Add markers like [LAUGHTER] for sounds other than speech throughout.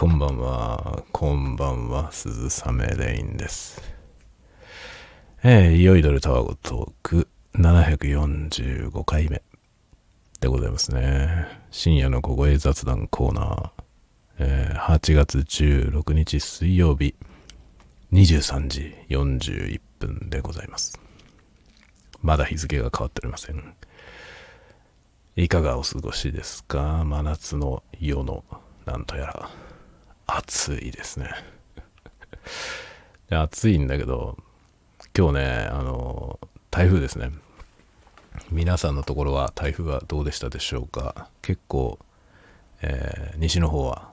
こんばんは。こんばんは。鈴雨レインです。えー、いよいどるタワゴトーク745回目でございますね。深夜の小声雑談コーナー。えー、8月16日水曜日23時41分でございます。まだ日付が変わっておりません。いかがお過ごしですか？真夏の夜のなんとやら暑いですね。暑いんだけど今日ねあの台風ですね。皆さんのところは台風はどうでしたでしょうか？結構、えー西の方は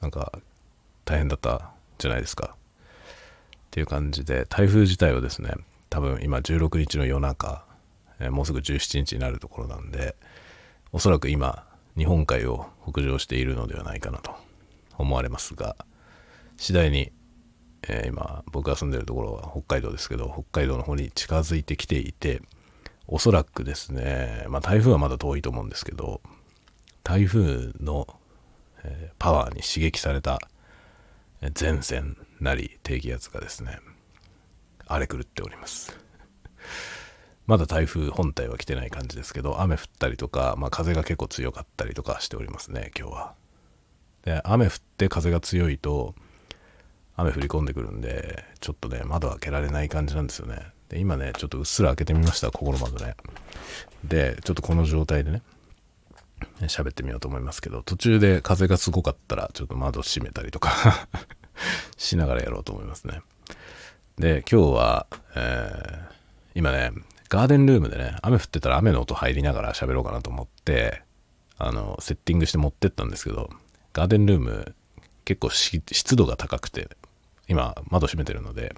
なんか大変だったじゃないですか。っていう感じで台風自体はですね多分今16日の夜中、えーもうすぐ17日になるところなんでおそらく今日本海を北上しているのではないかなと。思われますが次第に、えー今僕が住んでるところは北海道ですけど北海道の方に近づいてきていておそらくですねまあ台風はまだ遠いと思うんですけど台風の、えーパワーに刺激されたえ前線なり低気圧がですね荒れ狂っております。[LAUGHS] まだ台風本体は来てない感じですけど雨降ったりとか、まあ、風が結構強かったりとかしておりますね今日は。で雨降って風が強いと雨降り込んでくるんでちょっとね窓開けられない感じなんですよね。で今ねちょっとうっすら開けてみましたここの窓ね。でちょっとこの状態でね喋ってみようと思いますけど途中で風がすごかったらちょっと窓閉めたりとか [LAUGHS] しながらやろうと思いますね。で今日は、えー今ねガーデンルームでね雨降ってたら雨の音入りながら喋ろうかなと思ってあのセッティングして持ってったんですけどガーデンルーム結構湿度が高くて今窓閉めてるので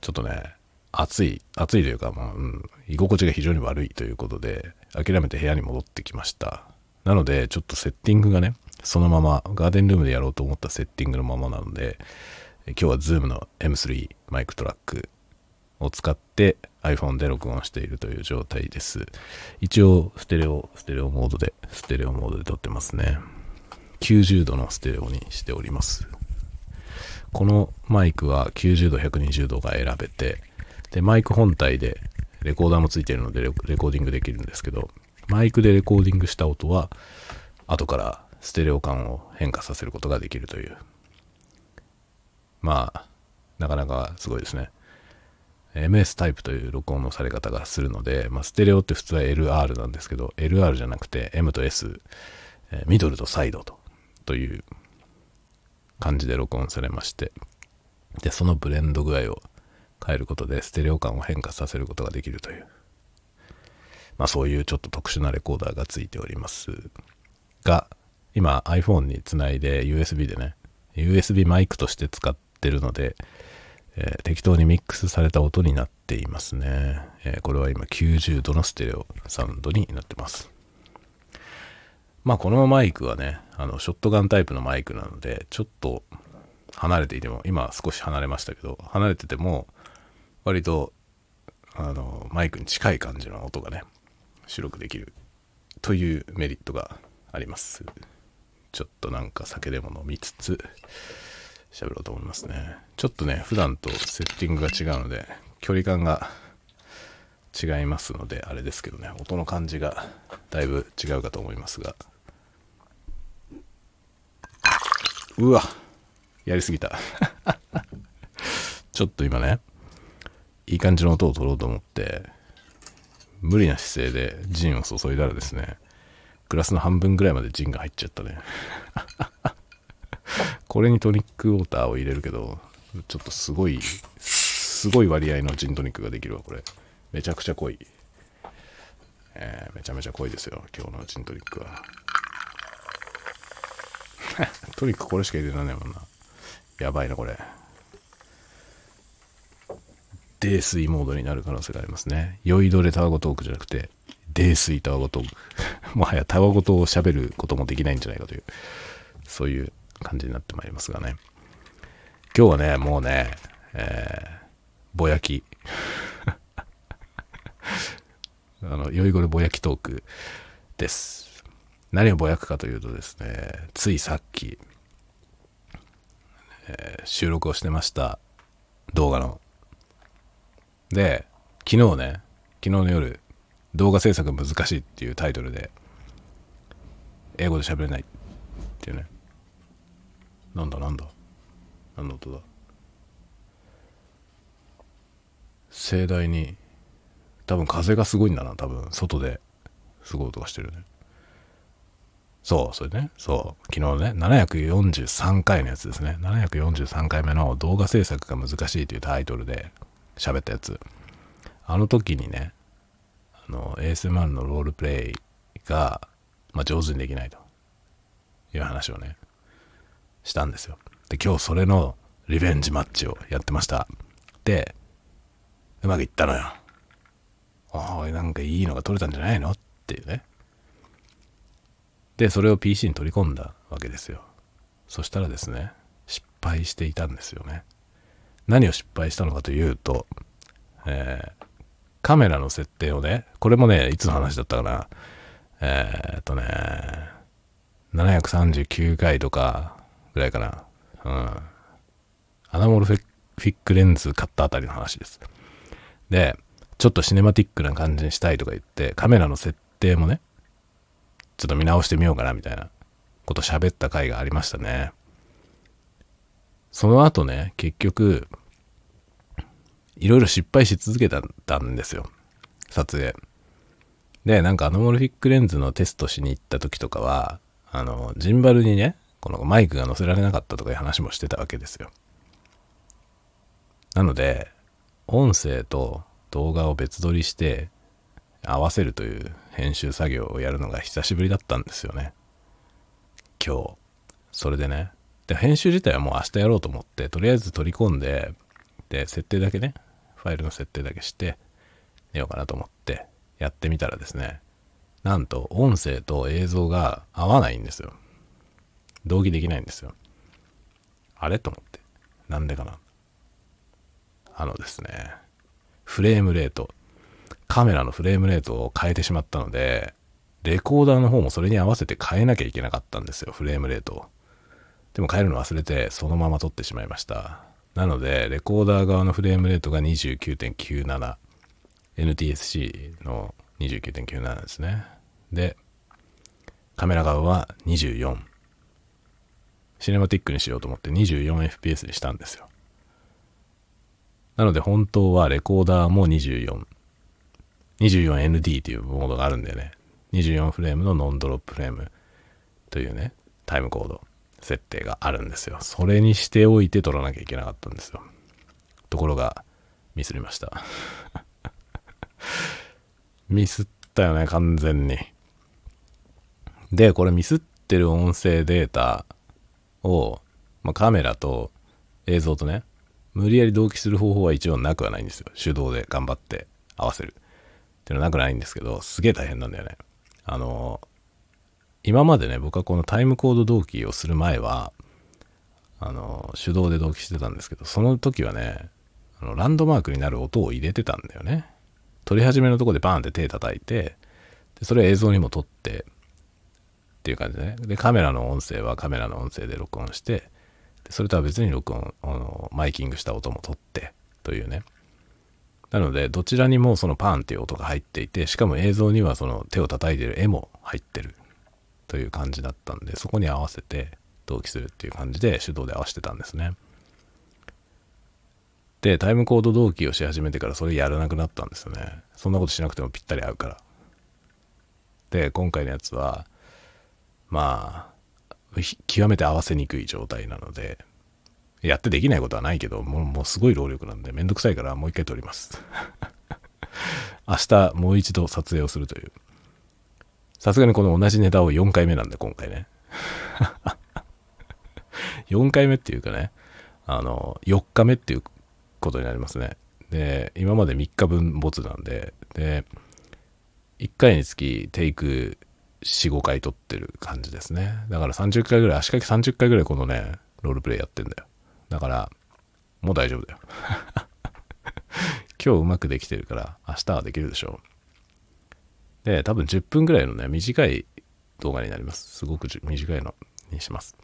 ちょっとね暑い暑いというか、まあうん、居心地が非常に悪いということで諦めて部屋に戻ってきました。なのでちょっとセッティングがねそのままガーデンルームでやろうと思ったセッティングのままなので今日は Zoom の M3 マイクトラックを使って iPhone で録音しているという状態です。一応ステレオステレオモードでステレオモードで撮ってますね。90度のステレオにしております。このマイクは90度120度が選べてでマイク本体でレコーダーもついているのでレコーディングできるんですけどマイクでレコーディングした音は後からステレオ感を変化させることができるという。まあなかなかすごいですね。MS タイプという録音のされ方がするので、まあ、ステレオって普通は LR なんですけど LR じゃなくて M と S、ミドルとサイドと。という感じで録音されましてでそのブレンド具合を変えることでステレオ感を変化させることができるというまあそういうちょっと特殊なレコーダーがついております。が今 iPhone につないで USB でね USB マイクとして使ってるのでえー適当にミックスされた音になっていますね、えーこれは今90度のステレオサウンドになってます。まあこのマイクはねあのショットガンタイプのマイクなのでちょっと離れていても今少し離れましたけど離れてても割とあのマイクに近い感じの音がね収録できるというメリットがあります。ちょっとなんか酒でも飲みつつ喋ろうと思いますね。ちょっとね普段とセッティングが違うので距離感が違いますのであれですけどね音の感じがだいぶ違うかと思いますが。うわやりすぎた。[LAUGHS] ちょっと今ねいい感じの音を取ろうと思って無理な姿勢でジンを注いだらですねグラスの半分ぐらいまでジンが入っちゃったね。[LAUGHS] これにトニックウォーターを入れるけどちょっとすごいすごい割合のジントニックができるわこれ。めちゃくちゃ濃い、えーめちゃめちゃ濃いですよ今日のジントニックは。[LAUGHS] トニックこれしか入れられないもんな。やばいなこれ。泥酔モードになる可能性がありますね。酔いどれタワゴトークじゃなくて泥酔タワゴトーク。[LAUGHS] もはやタワゴトを喋ることもできないんじゃないかというそういう感じになってまいりますがね。今日はねもうねえーぼやき。[LAUGHS] あの酔いごれぼやきトークです。何をぼやくかというとですねついさっきえー収録をしてました動画の。で、昨日ね、昨日の夜、動画制作難しいっていうタイトルで、英語で喋れないっていうね。なんだなんだ何の音だ盛大に多分風がすごいんだな多分外ですごい音がしてるねそうそれね。そう。昨日ね743回のやつですね。743回目の動画制作が難しいというタイトルで喋ったやつ。あの時にねあの ASMR のロールプレイが、まあ、上手にできないと。いう話をねしたんですよ。で今日それのリベンジマッチをやってました。でうまくいったのよ。ああなんかいいのが撮れたんじゃないの？っていうね。でそれを PC に取り込んだわけですよ。そしたらですね失敗していたんですよね。何を失敗したのかというと、えーカメラの設定をねこれもねいつの話だったかな。えーっとね739回とかぐらいかな。うん。アナモルフィックレンズ買ったあたりの話です。でちょっとシネマティックな感じにしたいとか言ってカメラの設定もねちょっと見直してみようかなみたいなこと喋った回がありましたね。その後ね結局いろいろ失敗し続けたんですよ。撮影。でなんかアナモルフィックレンズのテストしに行った時とかはあのジンバルにねこのマイクが載せられなかったとかいう話もしてたわけですよ。なので音声と動画を別撮りして合わせるという編集作業をやるのが久しぶりだったんですよね。今日。それでね。で編集自体はもう明日やろうと思ってとりあえず取り込んでで設定だけね。ファイルの設定だけして寝ようかなと思ってやってみたらですねなんと音声と映像が合わないんですよ。同期できないんですよ。あれ？と思って。なんでかな。あのですねフレームレート。カメラのフレームレートを変えてしまったのでレコーダーの方もそれに合わせて変えなきゃいけなかったんですよフレームレートを。でも変えるの忘れてそのまま撮ってしまいました。なのでレコーダー側のフレームレートが 29.97NTSC の29.97ですね。でカメラ側は24シネマティックにしようと思って 24fps にしたんですよ。なので本当はレコーダーも24。24ND というモードがあるんだよね。24フレームのノンドロップフレームというね、タイムコード設定があるんですよ。それにしておいて撮らなきゃいけなかったんですよ。ところが、ミスりました。[LAUGHS] ミスったよね、完全に。で、これミスってる音声データを、まあ、カメラと映像とね、無理やり同期する方法は一応なくはないんですよ。手動で頑張って合わせる。っていうのはなくないんですけど、すげえ大変なんだよね。あの、今までね、僕はこのタイムコード同期をする前は、あの、手動で同期してたんですけど、その時はね、あのランドマークになる音を入れてたんだよね。撮り始めのとこでバーンって手叩いて、でそれ映像にも撮ってっていう感じでね。で、カメラの音声はカメラの音声で録音して、それとは別に録音、あのマイキングした音も撮ってというね。なので、どちらにもそのパンっていう音が入っていて、しかも映像にはその手を叩いてる絵も入ってるという感じだったんで、そこに合わせて同期するっていう感じで手動で合わせてたんですね。で、タイムコード同期をし始めてからそれやらなくなったんですよね。そんなことしなくてもぴったり合うから。で、今回のやつは、まあ、極めて合わせにくい状態なので、やってできないことはないけど、もうもうすごい労力なんでめんどくさいからもう一回撮ります。[LAUGHS] 明日もう一度撮影をするという。さすがにこの同じネタを4回目なんで今回ね。[LAUGHS] 4回目っていうかね、あの、4日目っていうことになりますね。で、今まで3日分ボツなんで、で、1回につきテイク4、5回撮ってる感じですね。だから30回ぐらい、足掛け30回ぐらいこのね、ロールプレイやってんだよ。だから、もう大丈夫だよ。[LAUGHS] 今日うまくできてるから、明日はできるでしょう。で、多分10分ぐらいのね、短い動画になります。すごく短いのにします。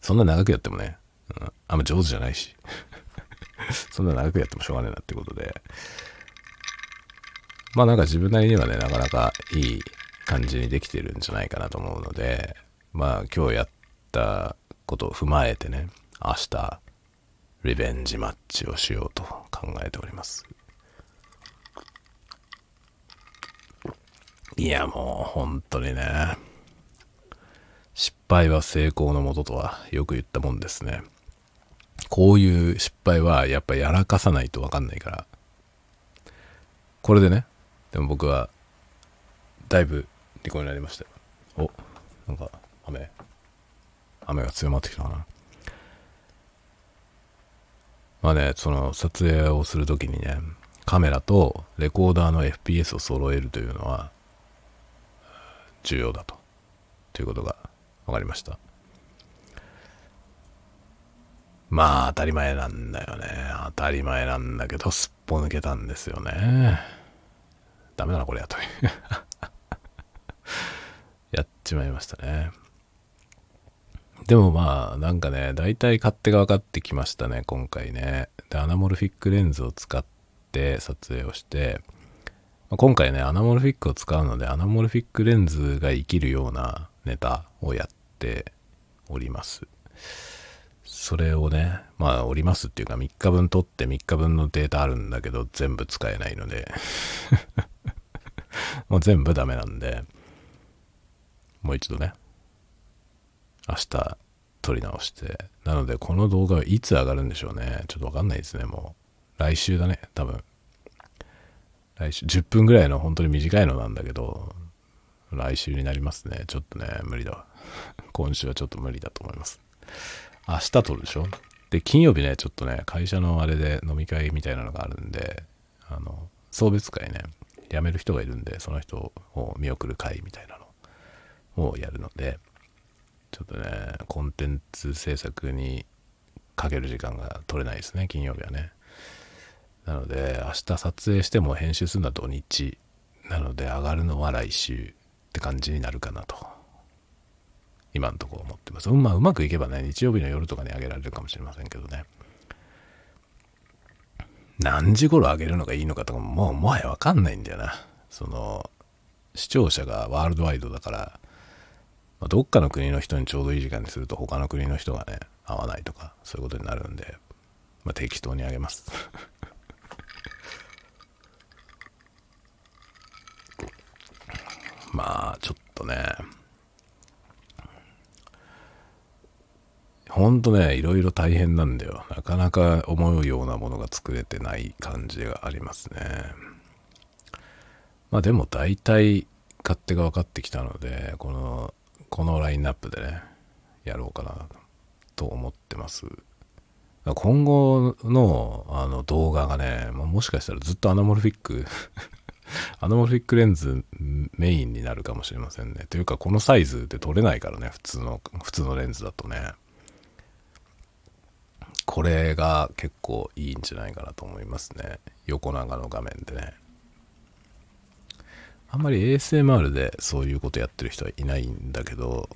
そんな長くやってもね、うん、あんま上手じゃないし。[LAUGHS] そんな長くやってもしょうがねえなってことで。まあなんか自分なりにはね、なかなかいい感じにできてるんじゃないかなと思うので、まあ今日やったことを踏まえてね、明日、リベンジマッチをしようと考えております。いやもう本当にね、失敗は成功のもととはよく言ったもんですね。こういう失敗はやっぱやらかさないとわかんないから。これでね、でも僕はだいぶ利口になりましたよ。お、なんか雨、雨が強まってきたかな。まあね、その撮影をするときにね、カメラとレコーダーの FPS を揃えるというのは重要だと。ということが分かりました。まあ当たり前なんだよね。当たり前なんだけど、すっぽ抜けたんですよね。ダメだな、これやと。[LAUGHS] やっちまいましたね。でもまあ、なんかね、大体勝手が分かってきましたね、今回ね。で、アナモルフィックレンズを使って撮影をしてま、今回ね、アナモルフィックを使うので、アナモルフィックレンズが生きるようなネタをやっております。それをね、まあ、おりますっていうか、3日分撮って3日分のデータあるんだけど、全部使えないので [LAUGHS] もう全部ダメなんで、もう一度ね、明日撮り直して。なので、この動画はいつ上がるんでしょうね。ちょっとわかんないですね、もう。来週だね、多分。来週、10分ぐらいの本当に短いのなんだけど、来週になりますね。ちょっとね、無理だわ。今週はちょっと無理だと思います。明日撮るでしょ？で、金曜日ね、ちょっとね、会社のあれで飲み会みたいなのがあるんで、あの、送別会ね、辞める人がいるんで、その人を見送る会みたいなのをやるので、ちょっとね、コンテンツ制作にかける時間が取れないですね、金曜日はね。なので、明日撮影しても編集するのは土日。なので、上がるのは来週って感じになるかなと。今のところ思ってます。まあ、うまくいけばね、日曜日の夜とかに上げられるかもしれませんけどね。何時頃上げるのがいいのかとかも、もうもはやわかんないんだよな。その、視聴者がワールドワイドだから、まあ、どっかの国の人にちょうどいい時間にすると他の国の人がね、合わないとか、そういうことになるんで、まあ、適当にあげます。[LAUGHS] まあ、ちょっとね、ほんとね、いろいろ大変なんだよ。なかなか思うようなものが作れてない感じがありますね。まあでも大体勝手が分かってきたので、このこのラインナップでね、やろうかなと思ってます。今後のあの動画がね、まあ、もしかしたらずっとアナモルフィック [LAUGHS] アナモルフィックレンズメインになるかもしれませんね。というか、このサイズで撮れないからね、普通の、普通のレンズだとね。これが結構いいんじゃないかなと思いますね。横長の画面でね。あんまり ASMR でそういうことやってる人はいないんだけど、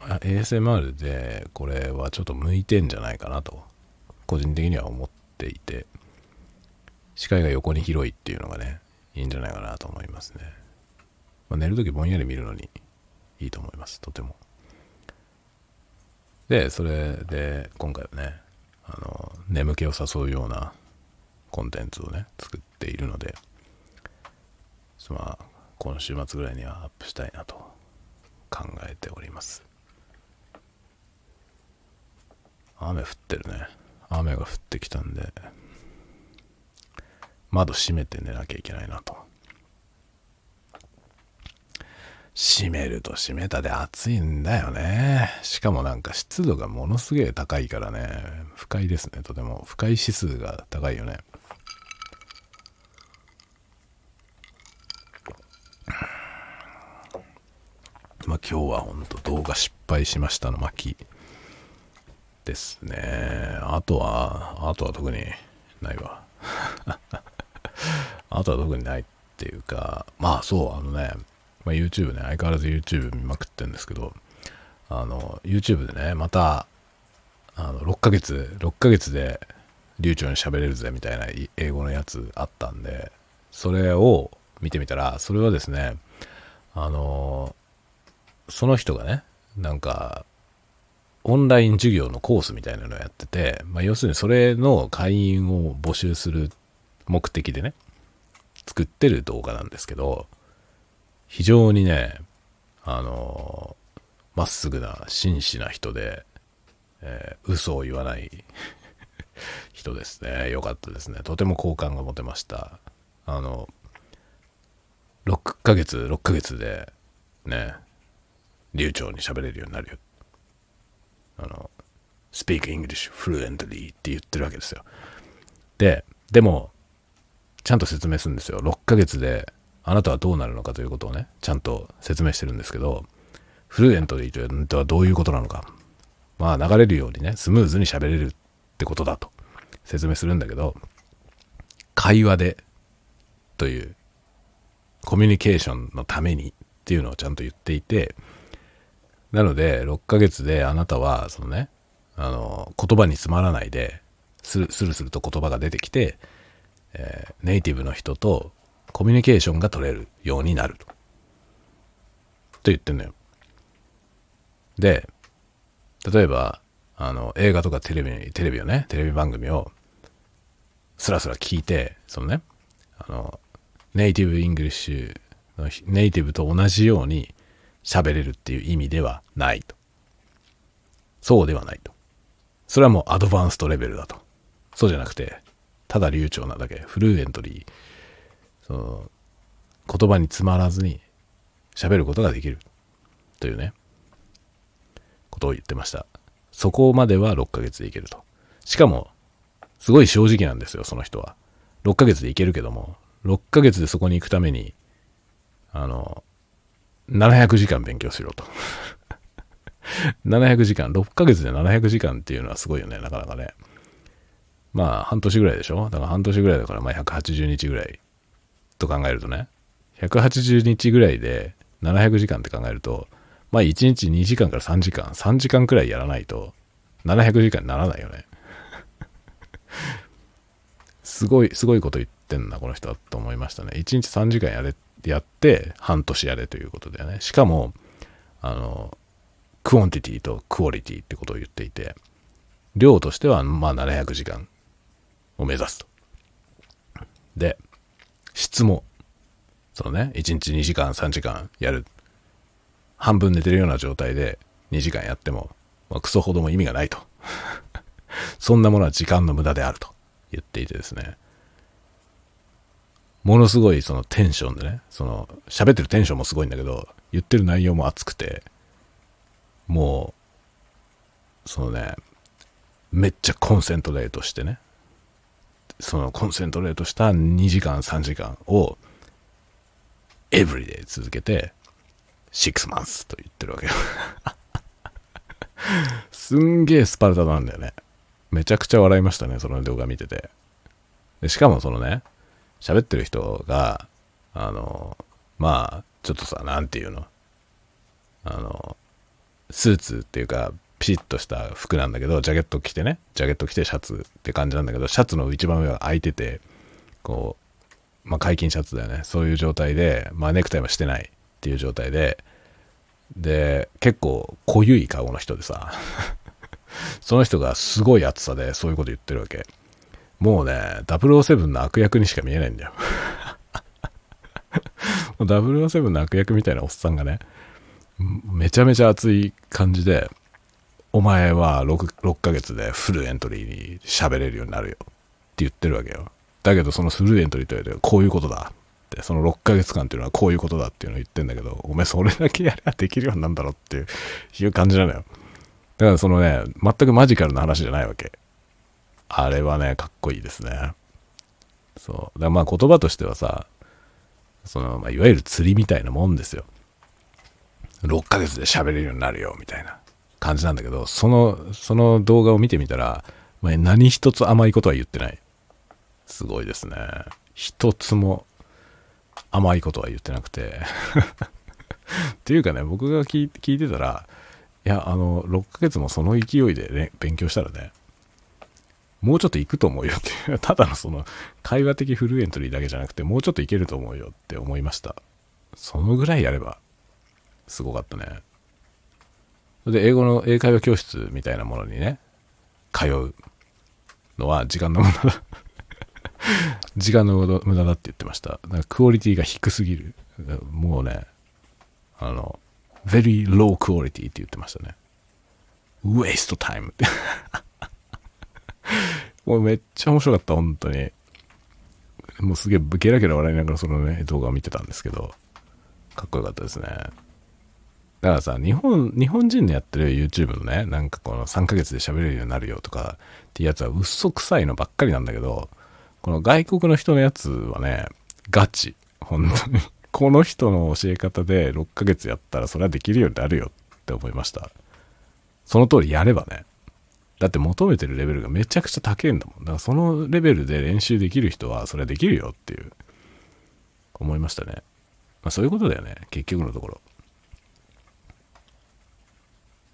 ASMR でこれはちょっと向いてんじゃないかなと、個人的には思っていて、視界が横に広いっていうのがね、いいんじゃないかなと思いますね。まあ、寝るときぼんやり見るのにいいと思います、とても。で、それで今回はね、あの、眠気を誘うようなコンテンツをね、作っているので、まあ、今週末ぐらいにはアップしたいなと考えております。雨降ってるね。雨が降ってきたんで、窓閉めて寝なきゃいけないなと。閉めると閉めたで暑いんだよね。しかもなんか湿度がものすげえ高いからね。不快ですね。とても不快指数が高いよね。まあ今日は本当動画失敗しましたの巻ですね。あとは、あとは特にないわ。[LAUGHS] あとは特にないっていうか、まあそう、あのね、まあ、YouTube ね、相変わらず YouTube 見まくってるんですけど、あの、YouTube でね、また、あの、6ヶ月、6ヶ月で流暢に喋れるぜみたいな英語のやつあったんで、それを見てみたら、それはですね、あの、その人がね、なんか、オンライン授業のコースみたいなのをやってて、まあ、要するにそれの会員を募集する目的でね、作ってる動画なんですけど、非常にね、あの、まっすぐな、真摯な人で、えー、嘘を言わない [LAUGHS] 人ですね。よかったですね。とても好感が持てました。あの、6ヶ月、6ヶ月で、ね、流暢に喋れるようになるよ。あの、speak English fluently って言ってるわけですよ。で、でも、ちゃんと説明するんですよ。6ヶ月であなたはどうなるのかということをね、ちゃんと説明してるんですけど、フルエントリーというはどういうことなのか。まあ流れるようにね、スムーズに喋れるってことだと説明するんだけど、会話でというコミュニケーションのためにっていうのをちゃんと言っていて、なので、6ヶ月であなたは、そのね、あの、言葉に詰まらないで、スルスルスルと言葉が出てきて、えー、ネイティブの人とコミュニケーションが取れるようになると。と言ってんのよ。で、例えば、あの、映画とかテレビ、テレビをね、テレビ番組を、スラスラ聞いて、そのね、あの、 native English の、ネイティブと同じように喋れるっていう意味ではないと。そうではないと。それはもう advanced level だと。そうじゃなくて、ただ流暢なだけ、 fluently、その、言葉に詰まらずに喋ることができる。というね、ことを言ってました。そこまでは6ヶ月でいけると。しかも、すごい正直なんですよ、その人は。6ヶ月でいけるけども、6ヶ月でそこに行くために、あの、700時間勉強しろと。700時間、6ヶ月で700時間っていうのはすごいよね、なかなかね。まあ、半年ぐらいでしょ？だから半年ぐらいだから、まあ180日ぐらいと考えるとね、180日ぐらいで700時間って考えると、まあ1日2時間から3時間、3時間くらいやらないと700時間にならないよね。[LAUGHS] すごい、すごいこと言ってんな、この人はと思いましたね。1日3時間やれっ、やって半年やれということだよね。しかも、あの、 quantity とクオリティってことを言っていて、量としてはまあ700時間を目指すと。で、質も、そのね、1日2時間3時間やる。半分寝てるような状態で2時間やっても、まあ、クソほども意味がないと。[LAUGHS] そんなものは時間の無駄であると言っていてですね。ものすごいそのテンションでね、その喋ってるテンションもすごいんだけど、言ってる内容も熱くて、もう、そのね、めっちゃコンセントレートしてね、そのコンセントレートした2時間3時間をエブリデイ続けて6 months と言ってるわけよ。[LAUGHS] すんげえスパルタなんだよね。めちゃくちゃ笑いましたねその動画見てて。でしかもそのね喋ってる人があのまあちょっとさ何て言うの？あのスーツっていうかピシッとした服なんだけど、ジャケット着てね、ジャケット着てシャツって感じなんだけど、シャツの一番上は開いてて、こう、まあ解禁シャツだよね。そういう状態で、まあネクタイもしてないっていう状態で、で、結構濃ゆい顔の人でさ、[LAUGHS] その人がすごい暑さでそういうこと言ってるわけ。もうね、007の悪役にしか見えないんだよ。[LAUGHS] 007の悪役みたいなおっさんがね、めちゃめちゃ熱い感じで、お前は 6, 6ヶ月でフルエントリーに喋れるようになるよって言ってるわけよ。だけどそのフルエントリーと言われてこういうことだって、その6ヶ月間っていうのはこういうことだっていうのを言ってんだけど、お前それだけやればできるようになるんだろうっていう感じなのよ。だからそのね、全くマジカルな話じゃないわけ。あれはね、かっこいいですね。そう。だまあ言葉としてはさ、その、まあ、いわゆる釣りみたいなもんですよ。6ヶ月で喋れるようになるよ、みたいな。感じなんだけど、その、その動画を見てみたら、何一つ甘いことは言ってない。すごいですね。一つも甘いことは言ってなくて [LAUGHS] っていうかね、僕が聞いてたら、いや、あの、6ヶ月もその勢いでね、勉強したらね、もうちょっと行くと思うよっていう、ただのその、会話的フルエントリーだけじゃなくて、もうちょっといけると思うよって思いました。そのぐらいやれば、すごかったね。で、英語の英会話教室みたいなものにね、通うのは時間の無駄だ。[LAUGHS] 時間の無駄だって言ってました。なんかクオリティが低すぎる。もうね、あの、very low quality って言ってましたね。waste time って。[LAUGHS] もうめっちゃ面白かった、本当に。もうすげえゲラゲラ笑いながらそのね、動画を見てたんですけど、かっこよかったですね。だからさ、日本、日本人のやってる YouTube のね、なんかこの3ヶ月で喋れるようになるよとかっていうやつは嘘くさいのばっかりなんだけど、この外国の人のやつはね、ガチ。本当に。この人の教え方で6ヶ月やったらそれはできるようになるよって思いました。その通りやればね。だって求めてるレベルがめちゃくちゃ高いんだもん。だからそのレベルで練習できる人はそれはできるよっていう、思いましたね。まあそういうことだよね。結局のところ。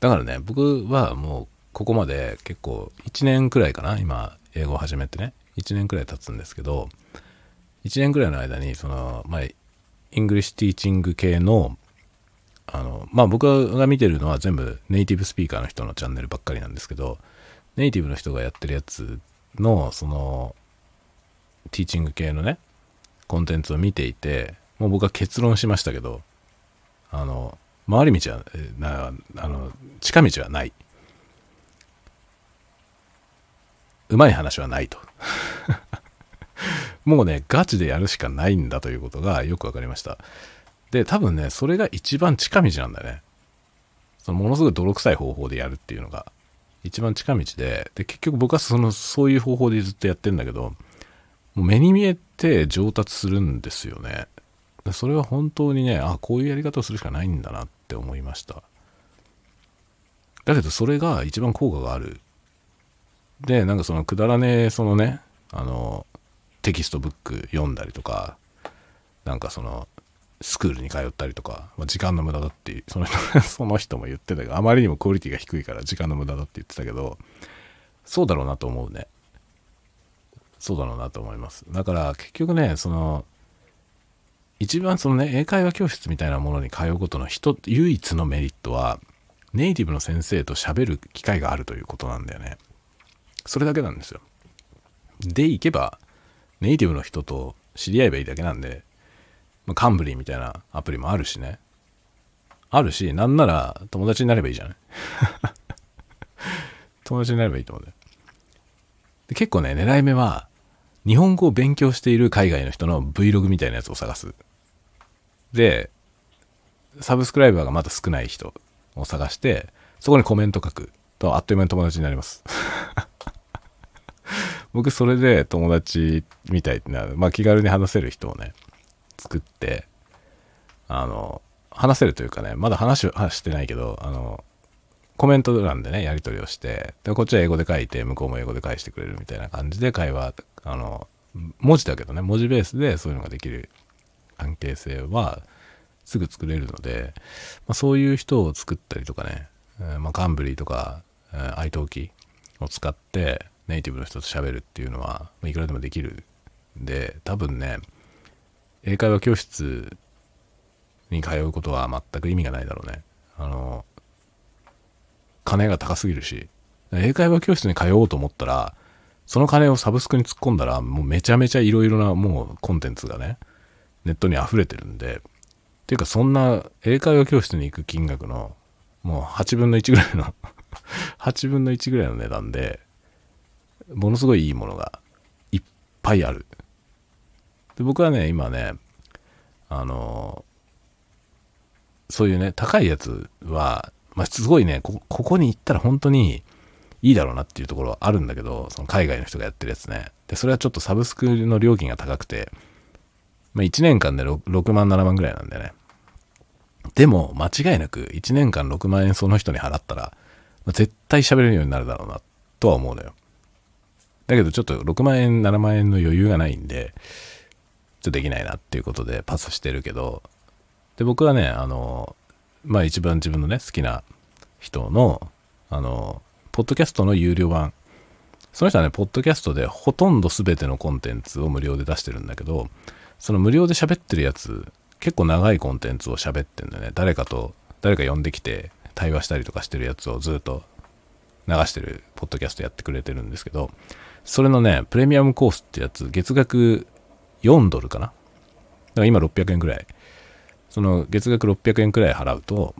だからね、僕はもうここまで結構1年くらいかな。今、英語を始めてね。1年くらい経つんですけど、1年くらいの間に、その、まあ、 English teaching 系の、あの、まあ僕が見てるのは全部ネイティブスピーカーの人のチャンネルばっかりなんですけど、ネイティブの人がやってるやつの、その、ティーチング系のね、コンテンツを見ていて、もう僕は結論しましたけど、あの、回り道は、なあの、近道はない。うまい話はないと。[LAUGHS] もうね、ガチでやるしかないんだということがよくわかりました。で、多分ね、それが一番近道なんだね。そのものすごい泥臭い方法でやるっていうのが一番近道で、で、結局僕はその、そういう方法でずっとやってんだけど、もう目に見えて上達するんですよね。それは本当にね、あ、こういうやり方をするしかないんだなって思いました。だけどそれが一番効果がある。で、なんかそのくだらねえ、そのね、あの、テキストブック読んだりとか、なんかその、スクールに通ったりとか、まあ、時間の無駄だっていう、その人、[LAUGHS] その人も言ってたけど、あまりにもクオリティが低いから時間の無駄だって言ってたけど、そうだろうなと思うね。そうだろうなと思います。だから結局ね、その、一番そのね、英会話教室みたいなものに通うことの人、唯一のメリットは、ネイティブの先生と喋る機会があるということなんだよね。それだけなんですよ。で、行けば、ネイティブの人と知り合えばいいだけなんで、まあ、カンブリーみたいなアプリもあるしね。あるし、なんなら友達になればいいじゃない？[LAUGHS] 友達になればいいと思う。で結構ね、狙い目は、日本語を勉強している海外の人の Vlog みたいなやつを探す。で、サブスクライバーがまだ少ない人を探して、そこにコメント書くと、あっという間に友達になります。[LAUGHS] 僕、それで友達みたいな、まあ気軽に話せる人をね、作って、あの、話せるというかね、まだ話はしてないけど、あの、コメント欄でね、やり取りをして、で、こっちは英語で書いて、向こうも英語で返してくれるみたいな感じで会話、あの、文字だけどね、文字ベースでそういうのができる関係性はすぐ作れるので、まあ、そういう人を作ったりとかね、えーまあ、カンブリーとか、えー、アイトーキを使ってネイティブの人と喋るっていうのは、ま、いくらでもできるんで、多分ね、英会話教室に通うことは全く意味がないだろうね。あの、金が高すぎるし、英会話教室に通おうと思ったら、その金をサブスクに突っ込んだら、もうめちゃめちゃいろいろなもうコンテンツがね、ネットに溢れてるんで、ていうかそんな英会話教室に行く金額の、もう8分の1ぐらいの [LAUGHS] 8分の1ぐらいの値段で、ものすごいいいものがいっぱいある。で僕はね、今ね、あのそういうね、高いやつは、まあ、すごいねこ、ここに行ったら本当にいいだろうなっていうところはあるんだけど、その海外の人がやってるやつね。で、それはちょっとサブスクの料金が高くて、まあ、1年間で 6, 6万、7万ぐらいなんだよね。でも、間違いなく1年間6万円その人に払ったら、まあ、絶対喋れるようになるだろうな、とは思うのよ。だけどちょっと6万円、7万円の余裕がないんで、ちょっとできないなっていうことでパスしてるけど、で、僕はね、あの、まあ一番自分のね、好きな人の、あの、ポッドキャストの有料版。その人はね、ポッドキャストでほとんど全てのコンテンツを無料で出してるんだけど、その無料で喋ってるやつ、結構長いコンテンツを喋ってんだよね。誰かと、誰か呼んできて対話したりとかしてるやつをずっと流してるポッドキャストやってくれてるんですけど、それのね、プレミアムコースってやつ、月額4ドルかな？だから今600円くらい。その月額600円くらい払うと、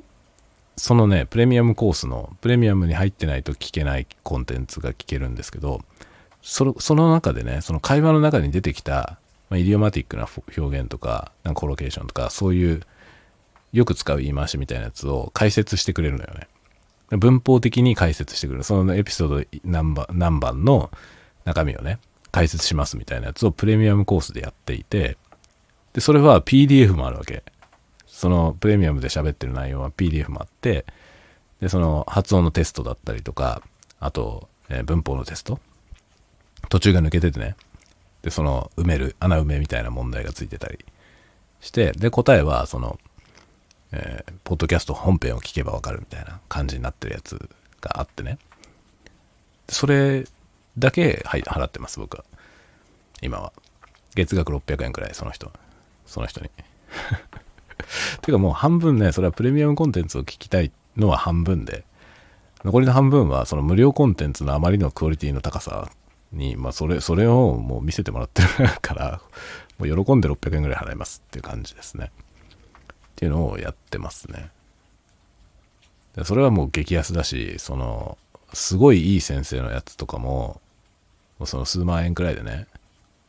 そのね、プレミアムコースの、プレミアムに入ってないと聞けないコンテンツが聞けるんですけど、そのその中でね、その会話の中に出てきた、まあ、イディオマティックな表現とか、なんかコロケーションとか、そういうよく使う言い回しみたいなやつを解説してくれるのよね。文法的に解説してくれる。そのエピソード何番何番の中身をね、解説しますみたいなやつをプレミアムコースでやっていて、で、それは PDF もあるわけ。そのプレミアムで喋ってる内容は PDF もあって、で、その発音のテストだったりとか、あと、えー、文法のテスト。途中が抜けててね。で、その埋める、穴埋めみたいな問題がついてたりして、で、答えは、その、えー、ポッドキャスト本編を聞けばわかるみたいな感じになってるやつがあってね。それだけ、はい、払ってます、僕は。今は。月額600円くらい、その人。その人に。[LAUGHS] てかもう半分ね、それはプレミアムコンテンツを聞きたいのは半分で、残りの半分はその無料コンテンツのあまりのクオリティの高さに、まあそれ、それをもう見せてもらってるから、もう喜んで600円ぐらい払いますっていう感じですね。っていうのをやってますね。それはもう激安だし、その、すごいいい先生のやつとかも、その数万円くらいでね、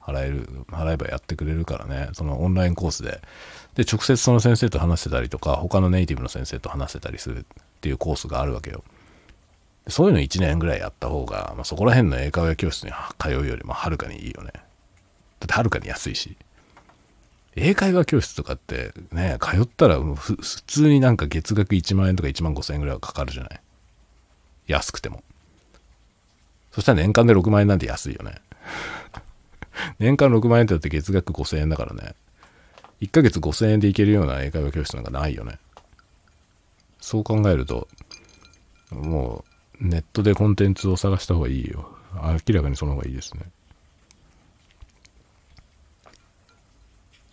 払える、払えばやってくれるからね、そのオンラインコースで。で、直接その先生と話せたりとか、他のネイティブの先生と話せたりするっていうコースがあるわけよ。そういうの1年ぐらいやった方が、まあ、そこら辺の英会話教室に通うよりもはるかにいいよね。だってはるかに安いし。英会話教室とかってね、通ったら普通になんか月額1万円とか1万5千円ぐらいはかかるじゃない。安くても。そしたら年間で6万円なんて安いよね。年間6万円ってだって月額5000円だからね。1ヶ月5000円で行けるような英会話教室なんかないよね。そう考えると、もうネットでコンテンツを探した方がいいよ。明らかにその方がいいですね。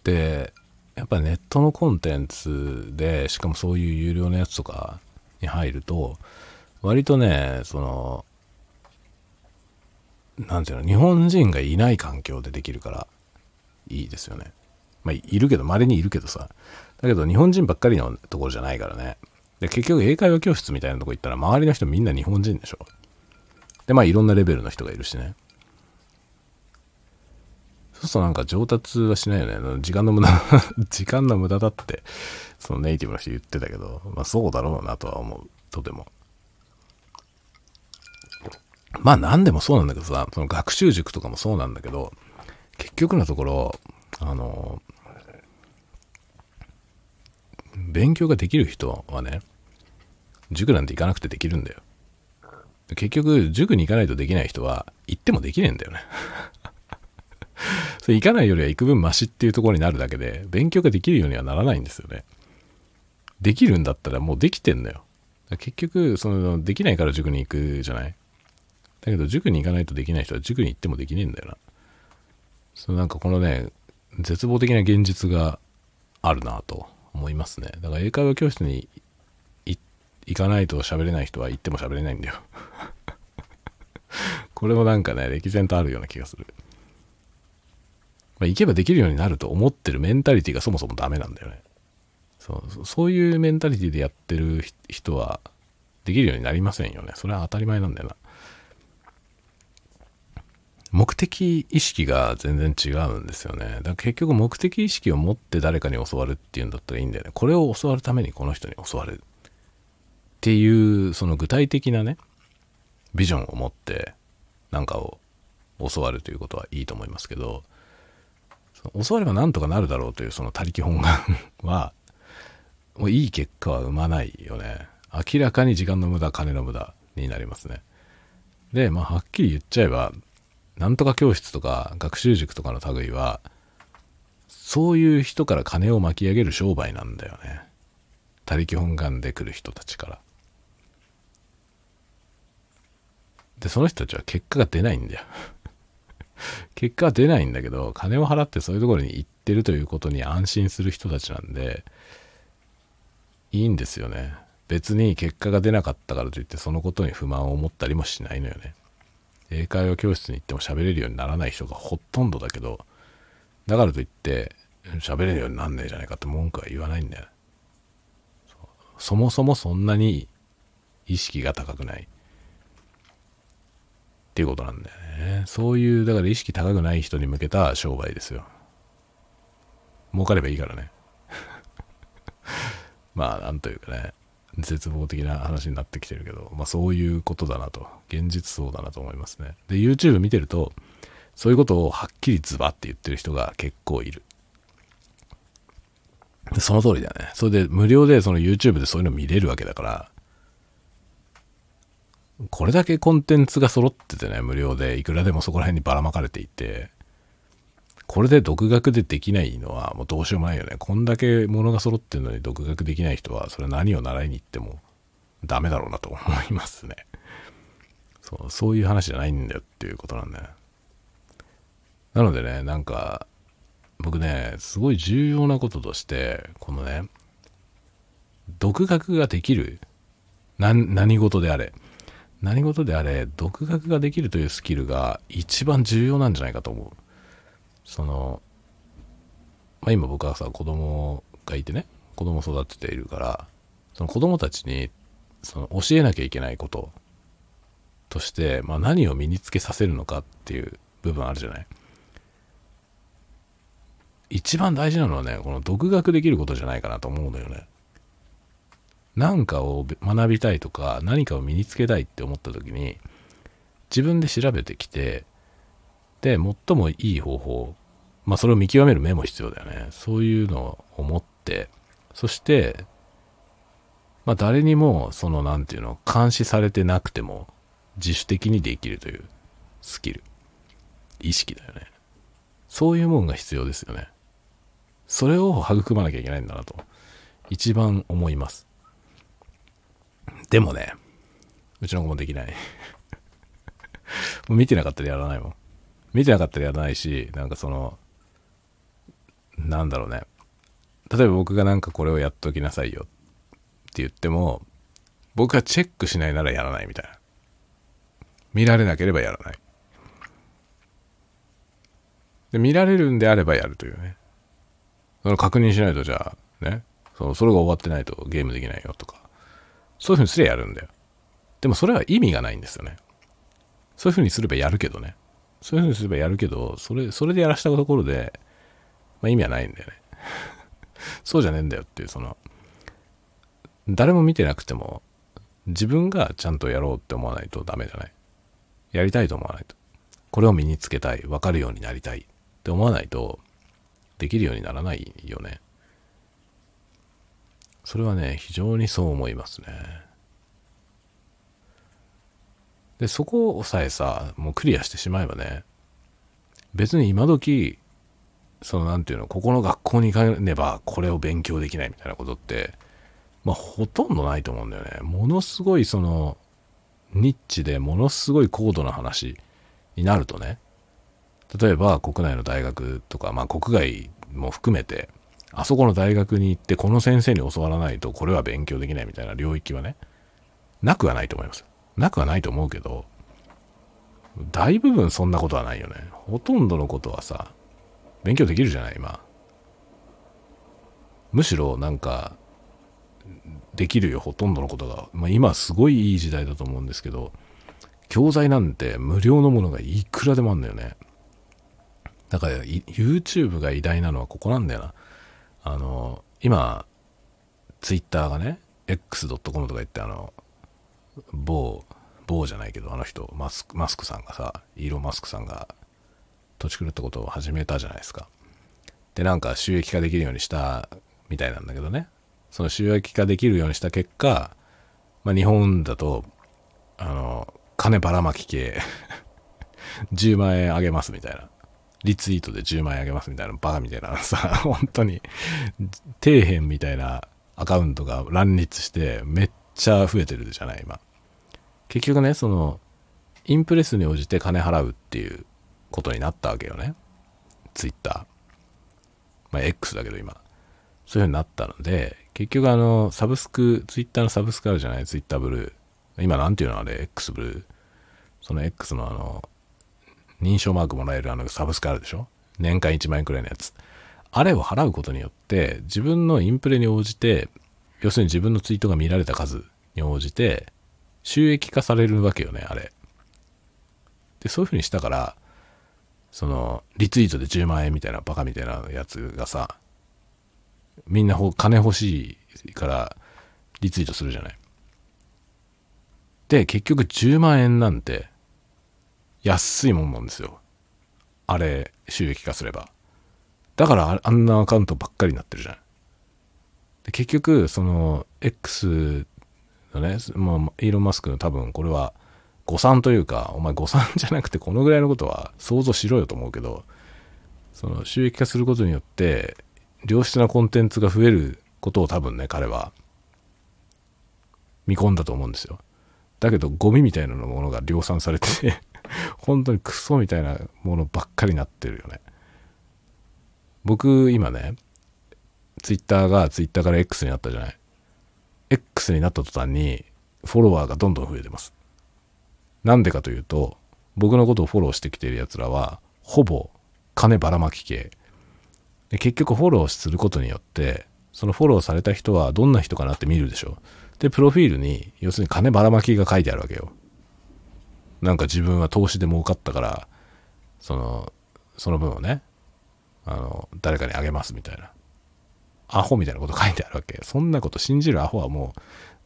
で、やっぱネットのコンテンツで、しかもそういう有料のやつとかに入ると、割とね、その、なんていうの、日本人がいない環境でできるから、いいですよね。まあ、いるけど、稀にいるけどさ。だけど、日本人ばっかりのところじゃないからね。で、結局、英会話教室みたいなとこ行ったら、周りの人みんな日本人でしょ。で、まあ、いろんなレベルの人がいるしね。そうするとなんか上達はしないよね。時間の無駄、[LAUGHS] 時間の無駄だって、そのネイティブの人言ってたけど、まあそうだろうなとは思う。とても。まあ何でもそうなんだけどさ、その学習塾とかもそうなんだけど、結局のところ、あの、勉強ができる人はね、塾なんて行かなくてできるんだよ。結局、塾に行かないとできない人は、行ってもできねえんだよね。[LAUGHS] それ行かないよりは行く分マシっていうところになるだけで、勉強ができるようにはならないんですよね。できるんだったらもうできてんのよ。結局、その、できないから塾に行くじゃない？だけど塾に行かないとできない人は塾に行ってもできねえんだよな。そのなんかこのね、絶望的な現実があるなと思いますね。だから英会話教室に行かないと喋れない人は行っても喋れないんだよ。[LAUGHS] これもなんかね、歴然とあるような気がする。まあ、行けばできるようになると思ってるメンタリティがそもそもダメなんだよね。そうそういうメンタリティでやってる人はできるようになりませんよね。それは当たり前なんだよな。目的意識が全然違うんですよね。だから結局目的意識を持って誰かに教わるっていうんだったらいいんだよね。これを教わるためにこの人に教わるっていうその具体的なね、ビジョンを持って何かを教わるということはいいと思いますけど、教わればなんとかなるだろうというその他力本願は、もういい結果は生まないよね。明らかに時間の無駄、金の無駄になりますね。で、まあはっきり言っちゃえば、なんとか教室とか学習塾とかの類は、そういう人から金を巻き上げる商売なんだよね。他力本願で来る人たちから。で、その人たちは結果が出ないんだよ。[LAUGHS] 結果は出ないんだけど、金を払ってそういうところに行ってるということに安心する人たちなんで、いいんですよね。別に結果が出なかったからといってそのことに不満を持ったりもしないのよね。英会話教室に行っても喋れるようにならない人がほとんどだけど、だからといって喋れるようになんねえじゃないかって文句は言わないんだよ。そもそもそんなに意識が高くない。っていうことなんだよね。そういう、だから意識高くない人に向けた商売ですよ。儲かればいいからね。[LAUGHS] まあ、なんというかね、絶望的な話になってきてるけど、まあそういうことだなと、現実そうだなと思いますね。で、YouTube 見てると、そういうことをはっきりズバって言ってる人が結構いる。その通りだよね。それで無料でその YouTube でそういうの見れるわけだから、これだけコンテンツが揃っててね、無料でいくらでもそこら辺にばらまかれていて、これで独学でできないのはもうどうしようもないよね。こんだけ物が揃ってるのに独学できない人は、それ何を習いに行ってもダメだろうなと思いますね。そう、そういう話じゃないんだよっていうことなんだよ。なのでね、なんか、僕ね、すごい重要なこととして、このね、独学ができる。何事であれ。何事であれ、独学ができるというスキルが一番重要なんじゃないかと思う。その、まあ、今僕はさ、子供がいてね、子供育てているから、その子供たちに、その教えなきゃいけないこととして、まあ、何を身につけさせるのかっていう部分あるじゃない？一番大事なのはね、この独学できることじゃないかなと思うのよね。何かを学びたいとか、何かを身につけたいって思った時に、自分で調べてきて、で、最もいい方法まあそれを見極める目も必要だよね。そういうのを思って、そして、まあ誰にもそのなんていうの、監視されてなくても自主的にできるというスキル。意識だよね。そういうもんが必要ですよね。それを育まなきゃいけないんだなと、一番思います。でもね、うちの子もできない。[LAUGHS] もう見てなかったらやらないもん。見てなかったらやらないし、なんかその、なんだろうね。例えば僕がなんかこれをやっときなさいよって言っても、僕がチェックしないならやらないみたいな。見られなければやらない。で、見られるんであればやるというね。その確認しないとじゃあ、ね。その、それが終わってないとゲームできないよとか。そういうふうにすればやるんだよ。でもそれは意味がないんですよね。そういうふうにすればやるけどね。そういうふうにすればやるけど、それ、それでやらしたところで、まあ意味はないんだよね。[LAUGHS] そうじゃねえんだよっていう、その、誰も見てなくても、自分がちゃんとやろうって思わないとダメじゃない？やりたいと思わないと。これを身につけたい、わかるようになりたいって思わないと、できるようにならないよね。それはね、非常にそう思いますね。で、そこをさえさ、もうクリアしてしまえばね、別に今時、そのなんていうの、ここの学校に行かねばこれを勉強できないみたいなことって、まあほとんどないと思うんだよね。ものすごいその、ニッチでものすごい高度な話になるとね、例えば国内の大学とか、まあ国外も含めて、あそこの大学に行ってこの先生に教わらないとこれは勉強できないみたいな領域はね、なくはないと思います。なくはないと思うけど、大部分そんなことはないよね。ほとんどのことはさ、勉強できるじゃない、今。むしろなんか、できるよ、ほとんどのことが。まあ、今すごいいい時代だと思うんですけど、教材なんて無料のものがいくらでもあるんだよね。だから、YouTube が偉大なのはここなんだよな。あの、今、Twitter がね、x.com とか言って、あの、某、某じゃないけど、あの人、マスク、マスクさんがさ、イーロン・マスクさんが土地狂ったことを始めたじゃないですか。で、なんか収益化できるようにしたみたいなんだけどね。その収益化できるようにした結果、まあ、日本だと、あの、金ばらまき系 [LAUGHS] 10万円あげますみたいな。リツイートで10万円あげますみたいな、バカみたいなさ、本当に、底辺みたいなアカウントが乱立して、めっちゃ増えてるじゃない、今。結局ね、その、インプレスに応じて金払うっていうことになったわけよね。ツイッター。まあ、X だけど今。そういう風になったので、結局あの、サブスク、ツイッターのサブスクあるじゃない？ツイッターブルー。今なんていうのあれ、X ブルー。その X のあの、認証マークもらえるあのサブスクあるでしょ？年間1万円くらいのやつ。あれを払うことによって、自分のインプレに応じて、要するに自分のツイートが見られた数に応じて、収益化されるわけよね、あれ。で、そういう風にしたから、その、リツイートで10万円みたいなバカみたいなやつがさ、みんな金欲しいからリツイートするじゃない。で、結局10万円なんて安いもんなんですよ。あれ、収益化すれば。だからあんなアカウントばっかりになってるじゃん。で結局、その、X のね、もうイーロン・マスクの多分これは誤算というか、お前誤算じゃなくてこのぐらいのことは想像しろよと思うけど、その収益化することによって、良質なコンテンツが増えることを多分ね、彼は見込んだと思うんですよ。だけど、ゴミみたいなものが量産されて [LAUGHS] 本当にクソみたいなものばっかりになってるよね。僕、今ね、ツイッターがツイッターから X になったじゃない。X になった途端に、フォロワーがどんどん増えてます。なんでかというと、僕のことをフォローしてきてる奴らは、ほぼ金ばらまき系。で結局フォローすることによって、そのフォローされた人はどんな人かなって見るでしょ。で、プロフィールに、要するに金ばらまきが書いてあるわけよ。なんか自分は投資で儲かったから、その、その分をね、あの、誰かにあげますみたいな。アホみたいなこと書いてあるわけ。そんなこと信じるアホはも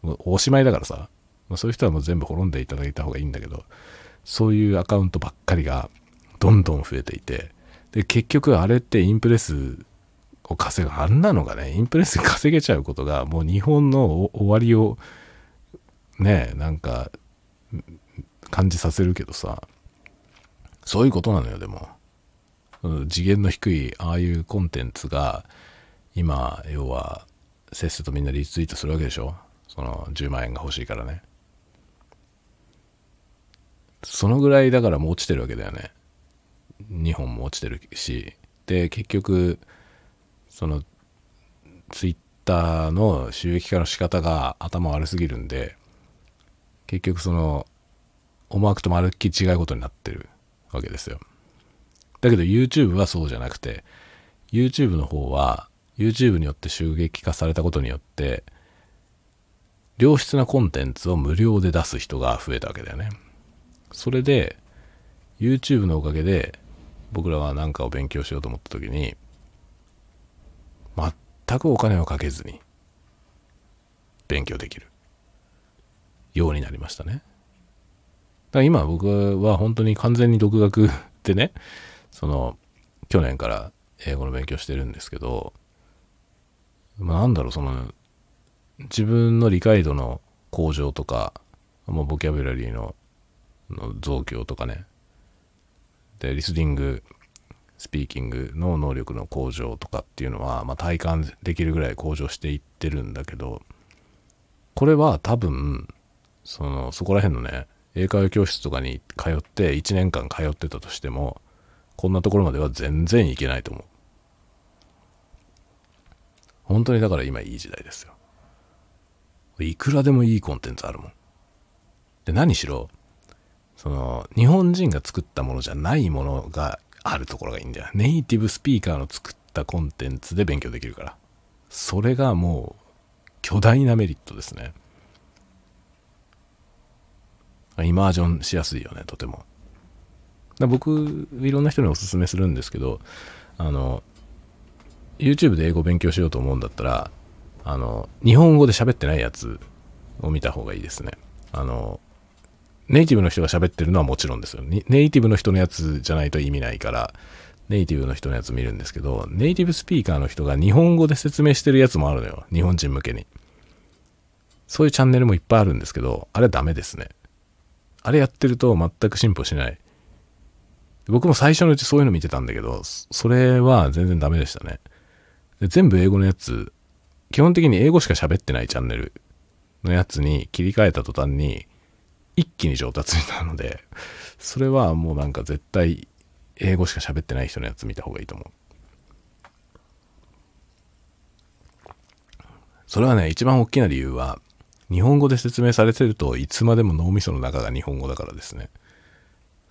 う、もうおしまいだからさ。まあ、そういう人はもう全部滅んでいただいた方がいいんだけど、そういうアカウントばっかりがどんどん増えていて、で、結局あれってインプレスを稼ぐ、あんなのがね、インプレス稼げちゃうことが、もう日本の終わりを、ね、なんか、感じさせるけどさ、そういうことなのよ、でも。次元の低い、ああいうコンテンツが、今、要は、せっせとみんなリツイートするわけでしょ？その10万円が欲しいからね。そのぐらいだからもう落ちてるわけだよね。2本も落ちてるし。で結局そのツイッターの収益化の仕方が頭悪すぎるんで結局その思惑とまるっきり違うことになってるわけですよ。だけど YouTube はそうじゃなくて YouTube の方は YouTube によって収益化されたことによって良質なコンテンツを無料で出す人が増えたわけだよね。それで YouTube のおかげで僕らは何かを勉強しようと思った時に全くお金をかけずに勉強できるようになりましたね。だから今僕は本当に完全に独学でね、その去年から英語の勉強してるんですけど、まあ、なんだろう、その自分の理解度の向上とか、もうボキャブラリーのの増強とかね、でリスディングスピーキングの能力の向上とかっていうのは、まあ、体感できるぐらい向上していってるんだけどこれは多分そのそこら辺のね英会話教室とかに通って1年間通ってたとしてもこんなところまでは全然いけないと思う。本当にだから今いい時代ですよ。いくらでもいいコンテンツあるもん。で何しろその、日本人が作ったものじゃないものがあるところがいいんだよ。ネイティブスピーカーの作ったコンテンツで勉強できるから。それがもう、巨大なメリットですね。イマージョンしやすいよね、とても。僕、いろんな人におすすめするんですけど、あの、YouTube で英語勉強しようと思うんだったら、あの、日本語で喋ってないやつを見た方がいいですね。あの、ネイティブの人が喋ってるのはもちろんですよ。ネイティブの人のやつじゃないと意味ないから、ネイティブの人のやつ見るんですけど、ネイティブスピーカーの人が日本語で説明してるやつもあるのよ。日本人向けに。そういうチャンネルもいっぱいあるんですけど、あれはダメですね。あれやってると全く進歩しない。僕も最初のうちそういうの見てたんだけど、それは全然ダメでしたね。で全部英語のやつ、基本的に英語しか喋ってないチャンネルのやつに切り替えた途端に、一気に上達したので、それはもうなんか絶対英語しか喋ってない人のやつ見た方がいいと思う。それはね、一番大きな理由は、日本語で説明されてるといつまでも脳みその中が日本語だからですね。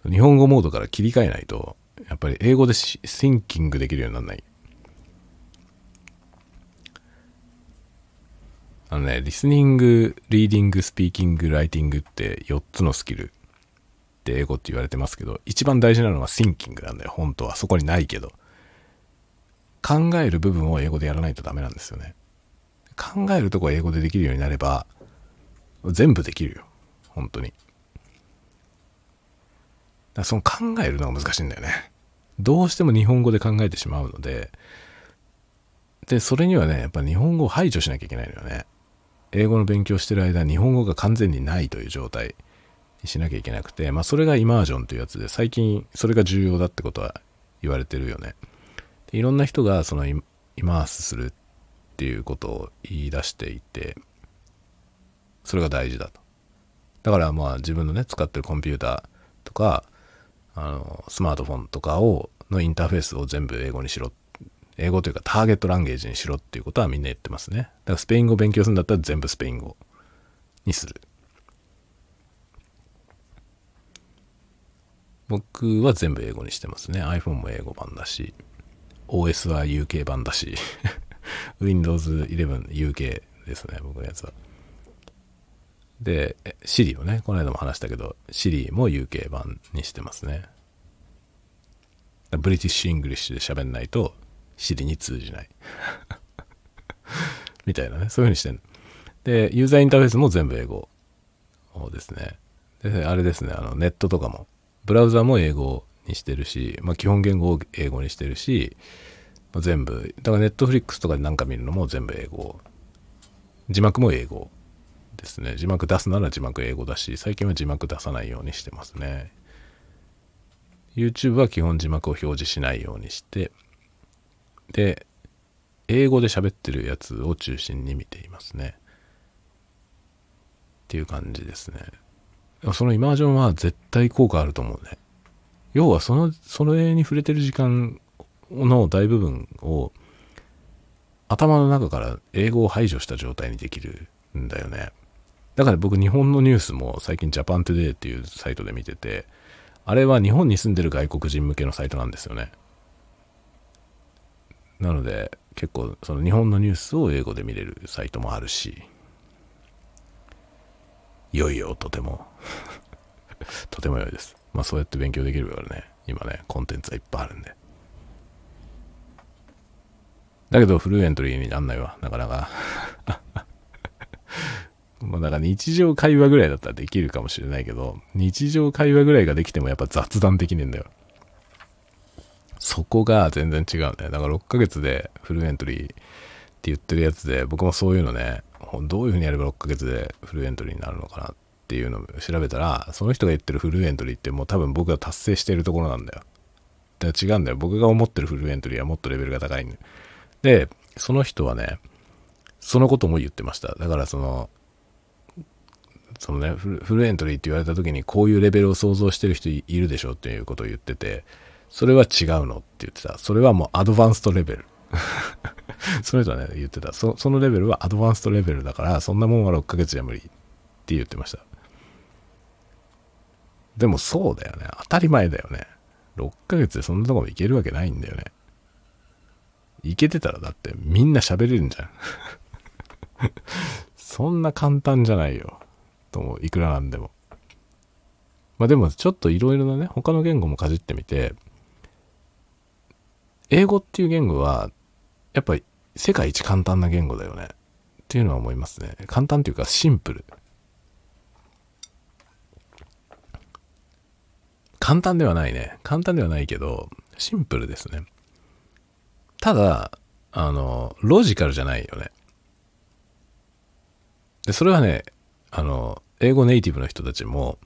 日本語モードから切り替えないと、やっぱり英語でシンキングできるようにならない。あのね、リスニング、リーディング、スピーキング、ライティングって4つのスキルって英語って言われてますけど、一番大事なのはシンキングなんだよ、本当は。そこにないけど。考える部分を英語でやらないとダメなんですよね。考えるとこ英語でできるようになれば、全部できるよ。本当に。だその考えるのが難しいんだよね。どうしても日本語で考えてしまうので、で、それにはね、やっぱ日本語を排除しなきゃいけないのよね。英語の勉強してる間日本語が完全にないという状態にしなきゃいけなくて、まあそれがイマージョンというやつで最近それが重要だってことは言われてるよね。でいろんな人がそのイマースするっていうことを言い出していて、それが大事だと。だからまあ自分のね、使ってるコンピューターとか、あの、スマートフォンとかを、のインターフェースを全部英語にしろって英語というかターゲットランゲージにしろっていうことはみんな言ってますね。だからスペイン語勉強するんだったら全部スペイン語にする。僕は全部英語にしてますね。iPhone も英語版だし、OS は UK 版だし、Windows 11 UK ですね、僕のやつは。で、Siri をね、この間も話したけど、Siri も UK 版にしてますね。 British English で喋んないと、シリに通じない [LAUGHS] みたいなね、そういう風にしてん。で、ユーザーインターフェースも全部英語ですね。で、あれですね、あの、ネットとかも、ブラウザも英語にしてるし、まあ、基本言語を英語にしてるし、まあ、全部、だからネットフリックスとかでなんか見るのも全部英語。字幕も英語ですね。字幕出すなら字幕英語だし、最近は字幕出さないようにしてますね。YouTube は基本字幕を表示しないようにして、で、英語で喋ってるやつを中心に見ていますね。っていう感じですね。その immersion は絶対効果あると思うね。要はその、それに触れてる時間の大部分を頭の中から英語を排除した状態にできるんだよね。だから僕日本のニュースも最近 Japan Today っていうサイトで見てて、あれは日本に住んでる外国人向けのサイトなんですよね。なので結構その日本のニュースを英語で見れるサイトもあるし良いよとても。[LAUGHS] とても良いです。まあそうやって勉強できるからね。今ねコンテンツはいっぱいあるんで。だけどフルエントリーになんないわ。なかなか。もうだから日常会話ぐらいだったらできるかもしれないけど日常会話ぐらいができてもやっぱ雑談できねえんだよ。そこが全然違うね。だよ。だから6ヶ月でフルエントリーって言ってるやつで、僕もそういうのね、どういうふうにやれば6ヶ月でフルエントリーになるのかなっていうのを調べたら、その人が言ってるフルエントリーってもう多分僕が達成してるところなんだよ。だから違うんだよ。僕が思ってるフルエントリーはもっとレベルが高いんで。その人はね、そのことも言ってました。だからその、そのねフルエントリーって言われた時にこういうレベルを想像してる人いるでしょっていうことを言ってて、それは違うのって言ってた。それはもうアドバンストレベル。[LAUGHS] その人はね、言ってた。そそのレベルはアドバンストレベルだから、そんなもんは6ヶ月じゃ無理って言ってました。でもそうだよね。当たり前だよね。6ヶ月でそんなとこも行けるわけないんだよね。行けてたらだってみんな喋れるんじゃん。[LAUGHS] そんな簡単じゃないよ。とも、いくらなんでも。まあでもちょっといろいろなね、他の言語もかじってみて、英語っていう言語は、やっぱり世界一簡単な言語だよね。っていうのは思いますね。簡単っていうかシンプル。簡単ではないね。簡単ではないけど、シンプルですね。ただ、あの、ロジカルじゃないよね。で、それはね、あの、英語ネイティブの人たちも、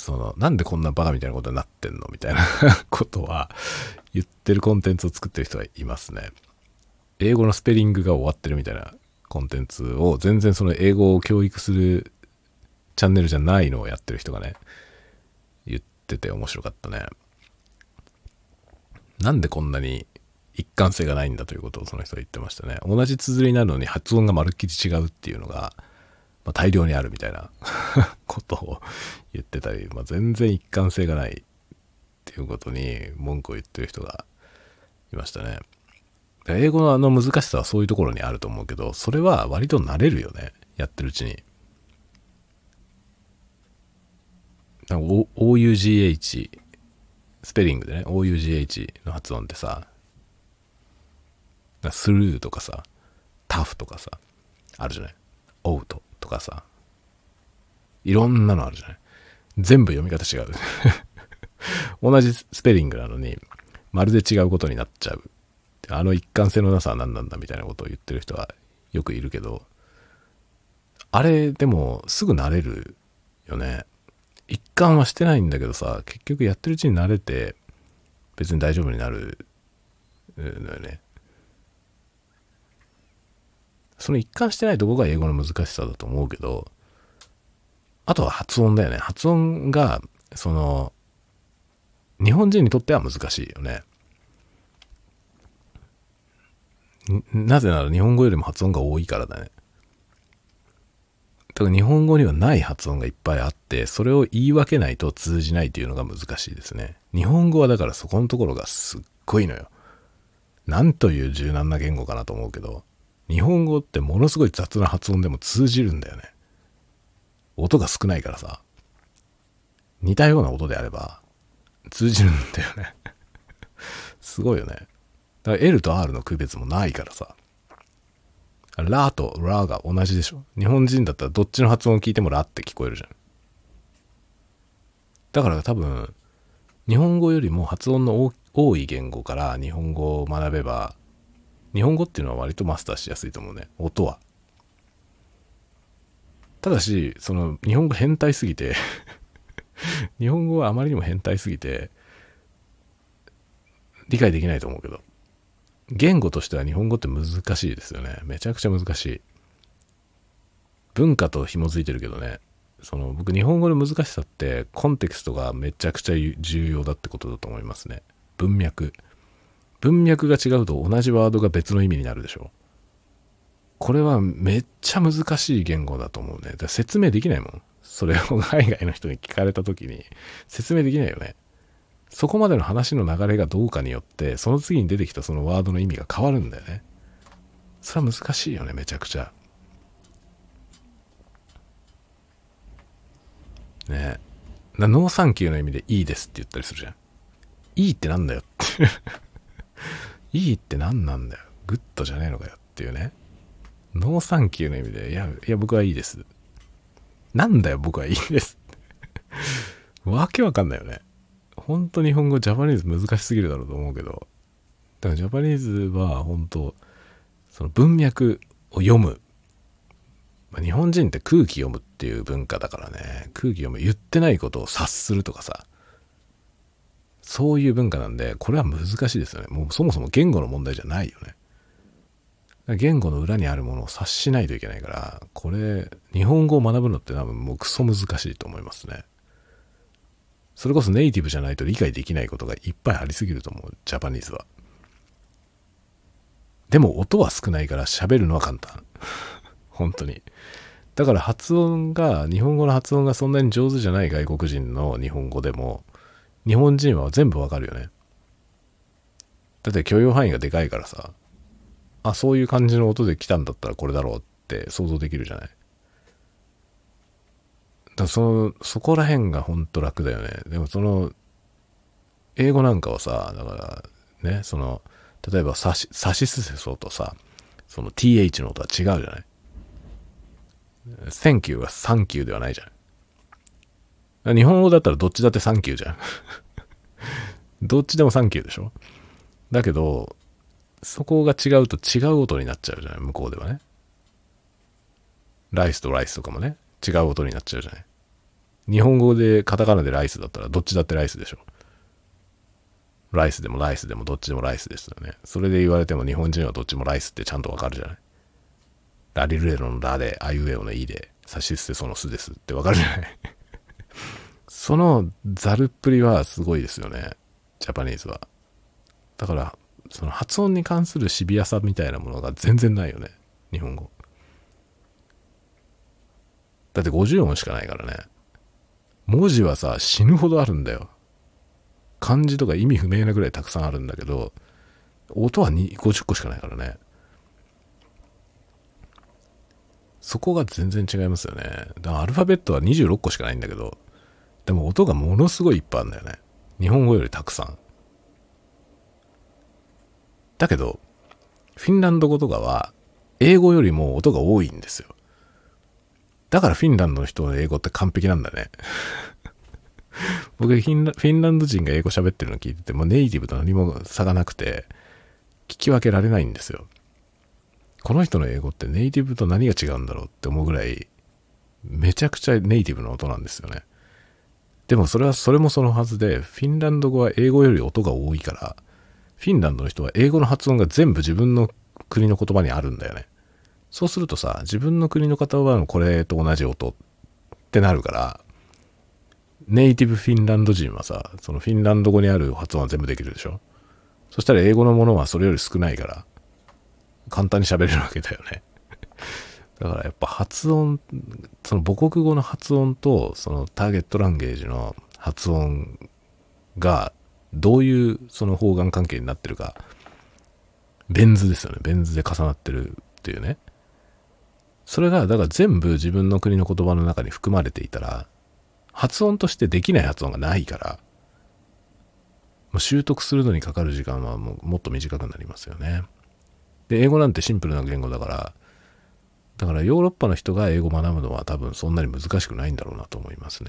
その、なんでこんなバカみたいなことになってんのみたいな [LAUGHS] ことは言ってるコンテンツを作ってる人はいますね。英語のスペリングが終わってるみたいなコンテンツを全然その英語を教育するチャンネルじゃないのをやってる人がね、言ってて面白かったね。なんでこんなに一貫性がないんだということをその人は言ってましたね。同じ綴りなのに発音がまるっきり違うっていうのが、まあ、大量にあるみたいな [LAUGHS] ことを言ってたり、まあ、全然一貫性がないっていうことに文句を言ってる人がいましたね。英語のあの難しさはそういうところにあると思うけど、それは割と慣れるよね。やってるうちに。OUGH、スペリングでね、OUGH の発音ってさ、スルーとかさ、タフとかさ、あるじゃない？オウトとかさ、いろんなのあるじゃない？全部読み方違う。[LAUGHS] 同じスペリングなのに、まるで違うことになっちゃう。あの一貫性のなさは何なんだみたいなことを言ってる人はよくいるけど、あれでもすぐ慣れるよね。一貫はしてないんだけどさ、結局やってるうちに慣れて別に大丈夫になるのよね。その一貫してないとこが英語の難しさだと思うけど、あとは発音だよね。発音が、その、日本人にとっては難しいよね。なぜなら日本語よりも発音が多いからだね。だから日本語にはない発音がいっぱいあって、それを言い分けないと通じないというのが難しいですね。日本語はだからそこのところがすっごいのよ。なんという柔軟な言語かなと思うけど、日本語ってものすごい雑な発音でも通じるんだよね。音が少ないからさ。似たような音であれば通じるんだよね。すごいよね。だから L と R の区別もないからさ。ラとラが同じでしょ。日本人だったらどっちの発音を聞いてもラって聞こえるじゃん。だから多分、日本語よりも発音の多い言語から日本語を学べば、日本語っていうのは割とマスターしやすいと思うね。音は。ただし、その日本語変態すぎて [LAUGHS] 日本語はあまりにも変態すぎて、理解できないと思うけど。言語としては日本語って難しいですよね。めちゃくちゃ難しい。文化と紐づいてるけどね。その僕日本語の難しさってコンテクストがめちゃくちゃ重要だってことだと思いますね。文脈。文脈が違うと同じワードが別の意味になるでしょ。これはめっちゃ難しい言語だと思うね。説明できないもん。それを海外の人に聞かれた時に説明できないよね。そこまでの話の流れがどうかによって、その次に出てきたそのワードの意味が変わるんだよね。それは難しいよね、めちゃくちゃ。ねえ。ノーサンキューの意味でいいですって言ったりするじゃん。いいってなんだよって [LAUGHS] いいって何なんだよ。グッドじゃねえのかよっていうね。ノーサンキューの意味で、いや、いや、僕はいいです。なんだよ、僕はいいです [LAUGHS] わけわかんないよね。本当日本語ジャパニーズ難しすぎるだろうと思うけど、だからジャパニーズは本当、その文脈を読む。まあ、日本人って空気読むっていう文化だからね、空気読む、言ってないことを察するとかさ、そういう文化なんで、これは難しいですよね。もうそもそも言語の問題じゃないよね。言語の裏にあるものを察しないといけないから、これ、日本語を学ぶのって多分もうクソ難しいと思いますね。それこそネイティブじゃないと理解できないことがいっぱいありすぎると思う、ジャパニーズは。でも音は少ないから喋るのは簡単。[LAUGHS] 本当に。だから発音が、日本語の発音がそんなに上手じゃない外国人の日本語でも、日本人は全部わかるよね。だって許容範囲がでかいからさ、あ、そういう感じの音で来たんだったらこれだろうって想像できるじゃない。だその、そこら辺がほんと楽だよね。でもその、英語なんかはさ、だからね、その、例えばサシ、サシスセソとさ、その th の音は違うじゃない Thank you はサンキューではないじゃん。日本語だったらどっちだってサンキューじゃん。どっちでもサンキューでしょ？だけど、そこが違うと違う音になっちゃうじゃない？向こうではね。ライスとライスとかもね、違う音になっちゃうじゃない？日本語でカタカナでライスだったらどっちだってライスでしょ？ライスでもライスでもどっちでもライスですよね。それで言われても日本人はどっちもライスってちゃんとわかるじゃない？ラリルレロのラで、アユエオのイで、さしすせその巣ですってわかるじゃない？そのザルっぷりはすごいですよね。ジャパニーズは。だから、その発音に関するシビアさみたいなものが全然ないよね。日本語。だって50音しかないからね。文字はさ、死ぬほどあるんだよ。漢字とか意味不明なぐらいたくさんあるんだけど、音は50個しかないからね。そこが全然違いますよね。だからアルファベットは26個しかないんだけど、でも音がものすごいいっぱいあるんだよね。日本語よりたくさん。だけど、フィンランド語とかは、英語よりも音が多いんですよ。だからフィンランドの人の英語って完璧なんだね。[LAUGHS] 僕フィンラ、フィンランド人が英語喋ってるの聞いててもネイティブと何も差がなくて、聞き分けられないんですよ。この人の英語ってネイティブと何が違うんだろうって思うぐらい、めちゃくちゃネイティブな音なんですよね。でもそれはそれもそのはずで、フィンランド語は英語より音が多いから、フィンランドの人は英語の発音が全部自分の国の言葉にあるんだよね。そうするとさ、自分の国の言葉のこれと同じ音ってなるから、ネイティブフィンランド人はさ、そのフィンランド語にある発音は全部できるでしょそしたら英語のものはそれより少ないから、簡単に喋れるわけだよね。だからやっぱ発音、その母国語の発音とそのターゲットランゲージの発音がどういうその方眼関係になってるか、ベン図ですよね。ベン図で重なってるっていうね。それが、だから全部自分の国の言葉の中に含まれていたら、発音としてできない発音がないから、もう習得するのにかかる時間はもうもっと短くなりますよね。で、英語なんてシンプルな言語だから、だからヨーロッパの人が英語を学ぶのは多分そんなに難しくないんだろうなと思いますね。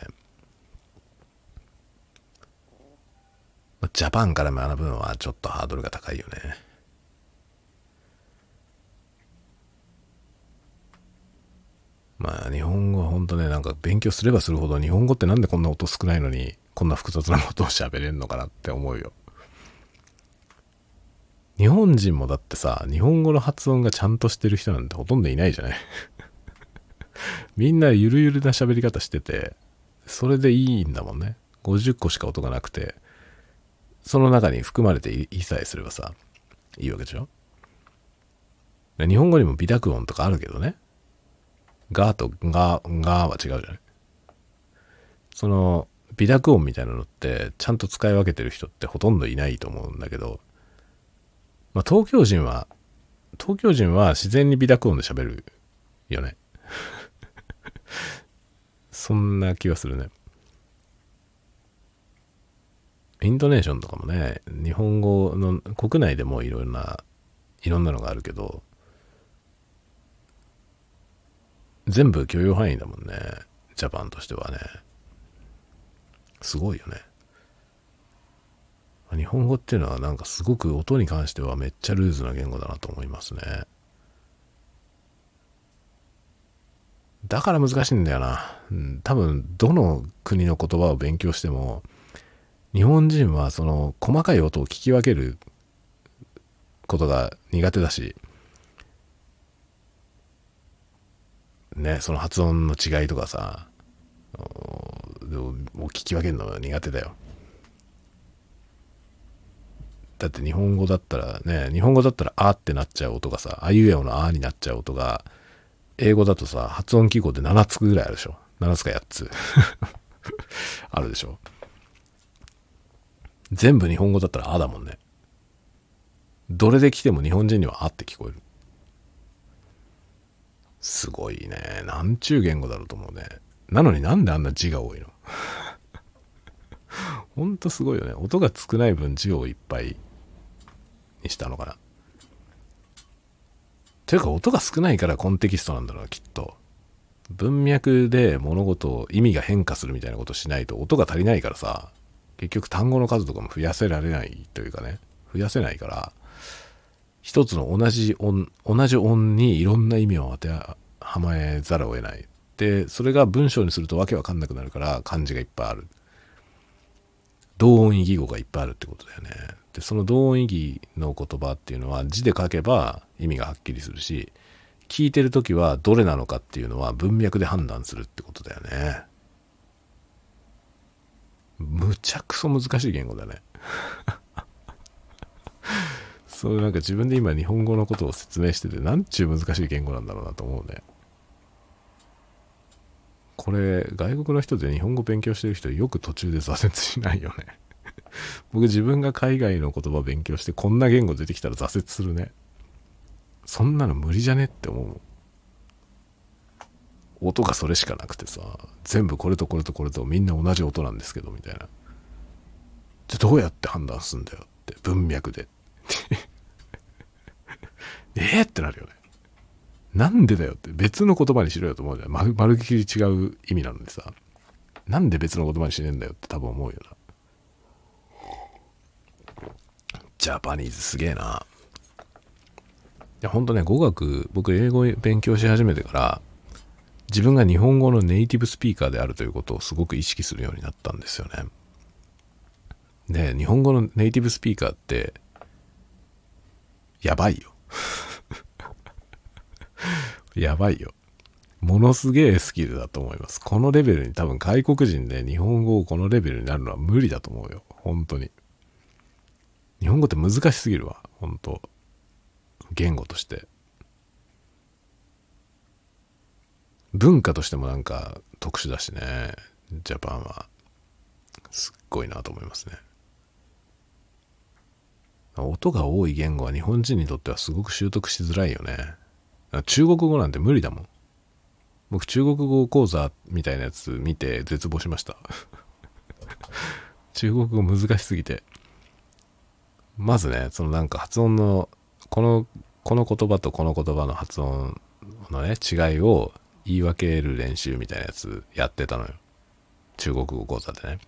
ジャパンから学ぶのはちょっとハードルが高いよね。まあ日本語は本当ね、なんか勉強すればするほど日本語ってなんでこんな音少ないのにこんな複雑なことを喋れんのかなって思うよ。日本人もだってさ、日本語の発音がちゃんとしてる人なんてほとんどいないじゃない [LAUGHS] みんなゆるゆるな喋り方してて、それでいいんだもんね。50個しか音がなくて、その中に含まれていさえすればさ、いいわけでしょ日本語にも微濁音とかあるけどね。ガーとガー、ガーは違うじゃないその、微濁音みたいなのって、ちゃんと使い分けてる人ってほとんどいないと思うんだけど、まあ、東京人は、東京人は自然に微濁音で喋るよね。[LAUGHS] そんな気がするね。イントネーションとかもね、日本語の国内でもいろんな、いろんなのがあるけど、全部許容範囲だもんね。ジャパンとしてはね。すごいよね。日本語っていうのはなんかすごく音に関してはめっちゃルーズな言語だなと思いますね。だから難しいんだよな。うん、多分、どの国の言葉を勉強しても、日本人はその細かい音を聞き分けることが苦手だし、ね、その発音の違いとかさ、も聞き分けるのが苦手だよ。だって日本語だったらね、日本語だったらあってなっちゃう音がさ、あいうえおのあになっちゃう音が、英語だとさ、発音記号で7つぐらいあるでしょ。7つか8つ。[LAUGHS] あるでしょ。全部日本語だったらあだもんね。どれで来ても日本人にはあって聞こえる。すごいね。なんちゅう言語だろうと思うね。なのになんであんな字が多いの？[LAUGHS] ほんとすごいよね。音が少ない分字をいっぱいにしたのかな。というか音が少ないからコンテキストなんだろう、きっと。文脈で物事を意味が変化するみたいなことしないと音が足りないからさ、結局単語の数とかも増やせられないというかね、増やせないから、一つの同じ音、同じ音にいろんな意味を当てはまえざるを得ない。で、それが文章にするとわけわかんなくなるから漢字がいっぱいある。同音異義語がいっぱいあるってことだよね。で、その同音異義の言葉っていうのは字で書けば意味がはっきりするし、聞いてる時はどれなのかっていうのは文脈で判断するってことだよね。むちゃくそ難しい言語だね。[LAUGHS] そうなんか自分で今日本語のことを説明しててなんちゅう難しい言語なんだろうなと思うね。これ外国の人で日本語勉強してる人よく途中で挫折しないよね。[LAUGHS] 僕自分が海外の言葉を勉強してこんな言語出てきたら挫折するね。そんなの無理じゃねって思う。音がそれしかなくてさ、全部これとこれとこれとみんな同じ音なんですけど、みたいな。じゃどうやって判断すんだよって、文脈で。[LAUGHS] えーってなるよね。なんでだよって、別の言葉にしろよと思うじゃん。まるっきり違う意味なんでさ。なんで別の言葉にしねえんだよって多分思うよな。ジャパニーズすげえな。いや、ほんとね、語学、僕英語勉強し始めてから、自分が日本語のネイティブスピーカーであるということをすごく意識するようになったんですよね。で、日本語のネイティブスピーカーって、やばいよ。[LAUGHS] やばいよ。ものすげえスキルだと思います。このレベルに多分外国人で日本語をこのレベルになるのは無理だと思うよ。本当に。日本語って難しすぎるわ。本当言語として。文化としてもなんか特殊だしね。ジャパンは。すっごいなと思いますね。音が多い言語は日本人にとってはすごく習得しづらいよね。中国語なんて無理だもん。僕中国語講座みたいなやつ見て絶望しました。中国語難しすぎて。まずね、そのなんか発音の、この、この言葉とこの言葉の発音のね、違いを言い分ける練習みたいなやつやってたのよ。中国語講座でね。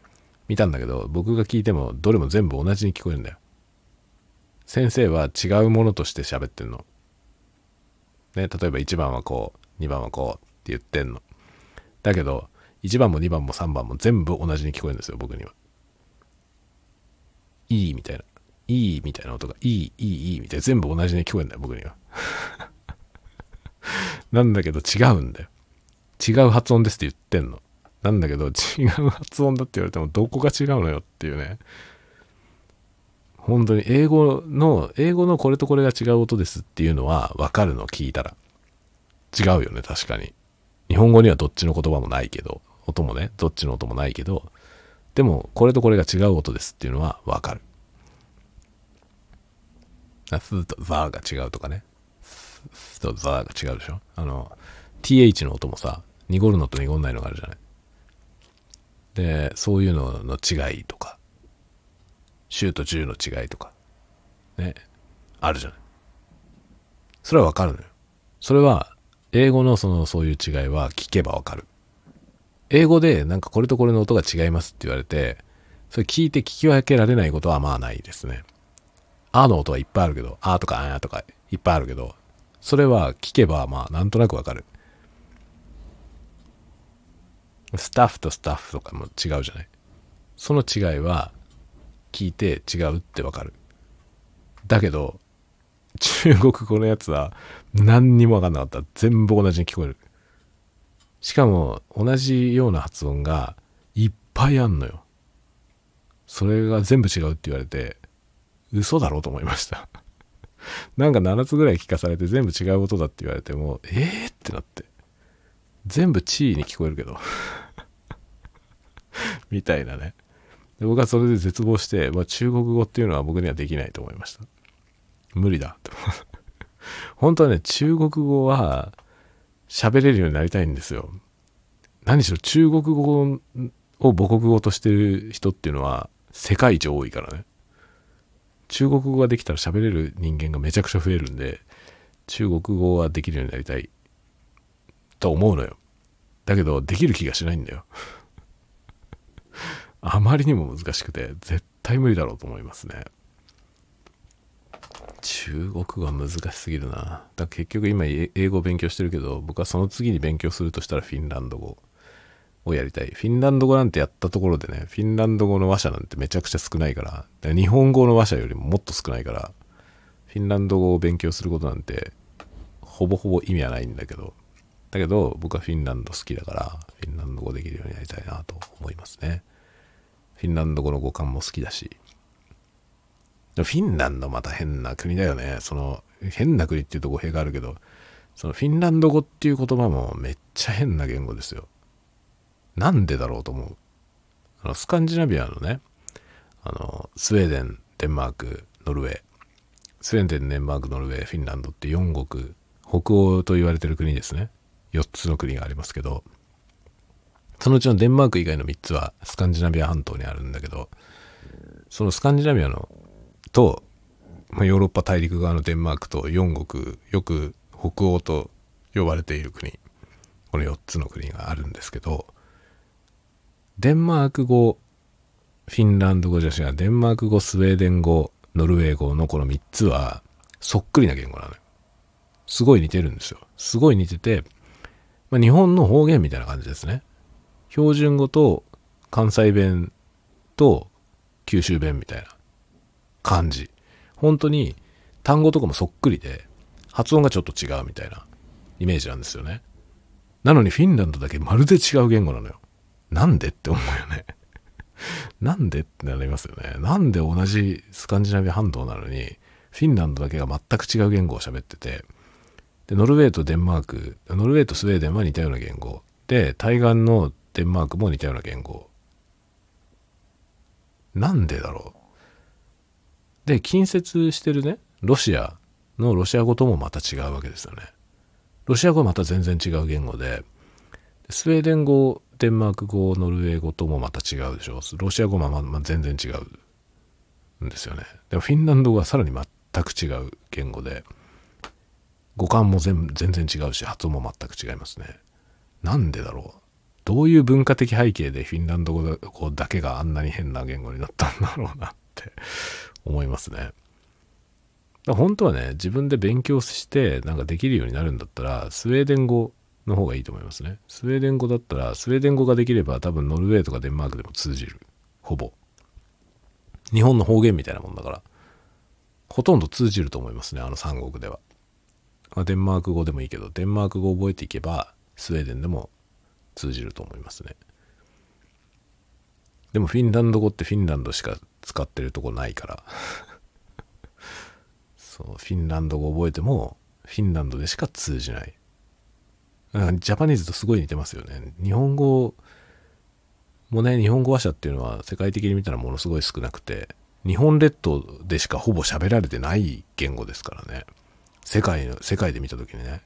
見たんだけど、僕が聞いてもどれも全部同じに聞こえるんだよ。先生は違うものとして喋ってんの。ね、例えば1番はこう、2番はこうって言ってんの。だけど、1番も2番も3番も全部同じに聞こえるんですよ、僕には。いいみたいな。いいみたいな音が、いい、いい、いいみたいな。全部同じに聞こえんだよ、僕には。[LAUGHS] なんだけど違うんだよ。違う発音ですって言ってんの。なんだけど違う発音だって言われてもどこが違うのよっていうね。本当に英語の、英語のこれとこれが違う音ですっていうのはわかるの聞いたら。違うよね、確かに。日本語にはどっちの言葉もないけど、音もね、どっちの音もないけど、でも、これとこれが違う音ですっていうのはわかる。フとザーが違うとかね。フとザーが違うでしょあの、th の音もさ、濁るのと濁んないのがあるじゃない。で、そういうのの違いとか、10と10の違いとか、ね、あるじゃない。それはわかるのよ。それは、英語のその、そういう違いは聞けばわかる。英語でなんかこれとこれの音が違いますって言われて、それ聞いて聞き分けられないことはまあないですね。あの音はいっぱいあるけど、あとかあやとかいっぱいあるけど、それは聞けばまあなんとなくわかる。スタッフとスタッフとかも違うじゃない。その違いは聞いて違うってわかる。だけど、中国語のやつは何にもわかんなかった。全部同じに聞こえる。しかも同じような発音がいっぱいあんのよ。それが全部違うって言われて、嘘だろうと思いましたなんか7つぐらい聞かされて全部違う音だって言われても、えーってなって。全部地位に聞こえるけど [LAUGHS] みたいなね。で僕はそれで絶望して、まあ、中国語っていうのは僕にはできないと思いました。無理だと。[LAUGHS] 本当はね、中国語は喋れるようになりたいんですよ。何しろ中国語を母国語としてる人っていうのは世界一多いからね。中国語ができたら喋れる人間がめちゃくちゃ増えるんで、中国語はできるようになりたいと思うのよ。だけど、できる気がしないんだよ。[LAUGHS] あまりにも難しくて、絶対無理だろうと思いますね。中国語は難しすぎるな。だ結局今英語を勉強してるけど、僕はその次に勉強するとしたらフィンランド語をやりたい。フィンランド語なんてやったところでね、フィンランド語の話者なんてめちゃくちゃ少ないから、から日本語の話者よりももっと少ないから、フィンランド語を勉強することなんてほぼほぼ意味はないんだけど、だけど僕はフィンランド好きだから、フィンランド語できるようになりたいなと思いますね。フィンランド語の語感も好きだし。フィンランドまた変な国だよね。その、変な国っていうと語弊があるけど、そのフィンランド語っていう言葉もめっちゃ変な言語ですよ。なんでだろうと思う。あの、スカンジナビアのね、あの、スウェーデン、デンマーク、ノルウェー、スウェーデン、デンマーク、ノルウェー、フィンランドって4国、北欧と言われてる国ですね。4つの国がありますけど、そのうちのデンマーク以外の3つはスカンジナビア半島にあるんだけど、そのスカンジナビアのと、ま、ヨーロッパ大陸側のデンマークと4国、よく北欧と呼ばれている国、この4つの国があるんですけど、デンマーク語、フィンランド語じゃ違う、デンマーク語、スウェーデン語、ノルウェー語のこの3つは、そっくりな言語なのよ。すごい似てるんですよ。すごい似てて、まあ、日本の方言みたいな感じですね。標準語と関西弁と九州弁みたいな感じ。本当に単語とかもそっくりで、発音がちょっと違うみたいなイメージなんですよね。なのにフィンランドだけまるで違う言語なのよ。なんでって思うよね。[LAUGHS] なんでってなりますよね。なんで同じスカンジナビア半島なのに、フィンランドだけが全く違う言語を喋ってて、で、ノルウェーとデンマーク、ノルウェーとスウェーデンは似たような言語。で、対岸のデンマークも似たような言語。なんでだろう。で、近接してるね、ロシアのロシア語ともまた違うわけですよね。ロシア語はまた全然違う言語で、スウェーデン語、デンマーク語、ノルウェー語ともまた違うでしょ？ロシア語はまま全然違うんですよね。でもフィンランド語はさらに全く違う言語で、語感も全全然違うし、発音も全く違いますね。なんでだろう？どういう文化的背景でフィンランド語だけがあんなに変な言語になったんだろうなって [LAUGHS] 思いますね。本当はね、自分で勉強してなんかできるようになるんだったら、スウェーデン語の方がいいと思いますね。スウェーデン語だったら、スウェーデン語ができれば多分ノルウェーとかデンマークでも通じる。ほぼ。日本の方言みたいなもんだから、ほとんど通じると思いますね、あの三国では。まあ、デンマーク語でもいいけど、デンマーク語を覚えていけば、スウェーデンでも通じると思いますね。でもフィンランド語ってフィンランドしか使ってるとこないから [LAUGHS] そう、フィンランド語覚えても、フィンランドでしか通じない。ジャパニーズとすごい似てますよね。日本語もね、日本語話者っていうのは世界的に見たらものすごい少なくて、日本列島でしかほぼ喋られてない言語ですからね。世界の、世界で見た時にね。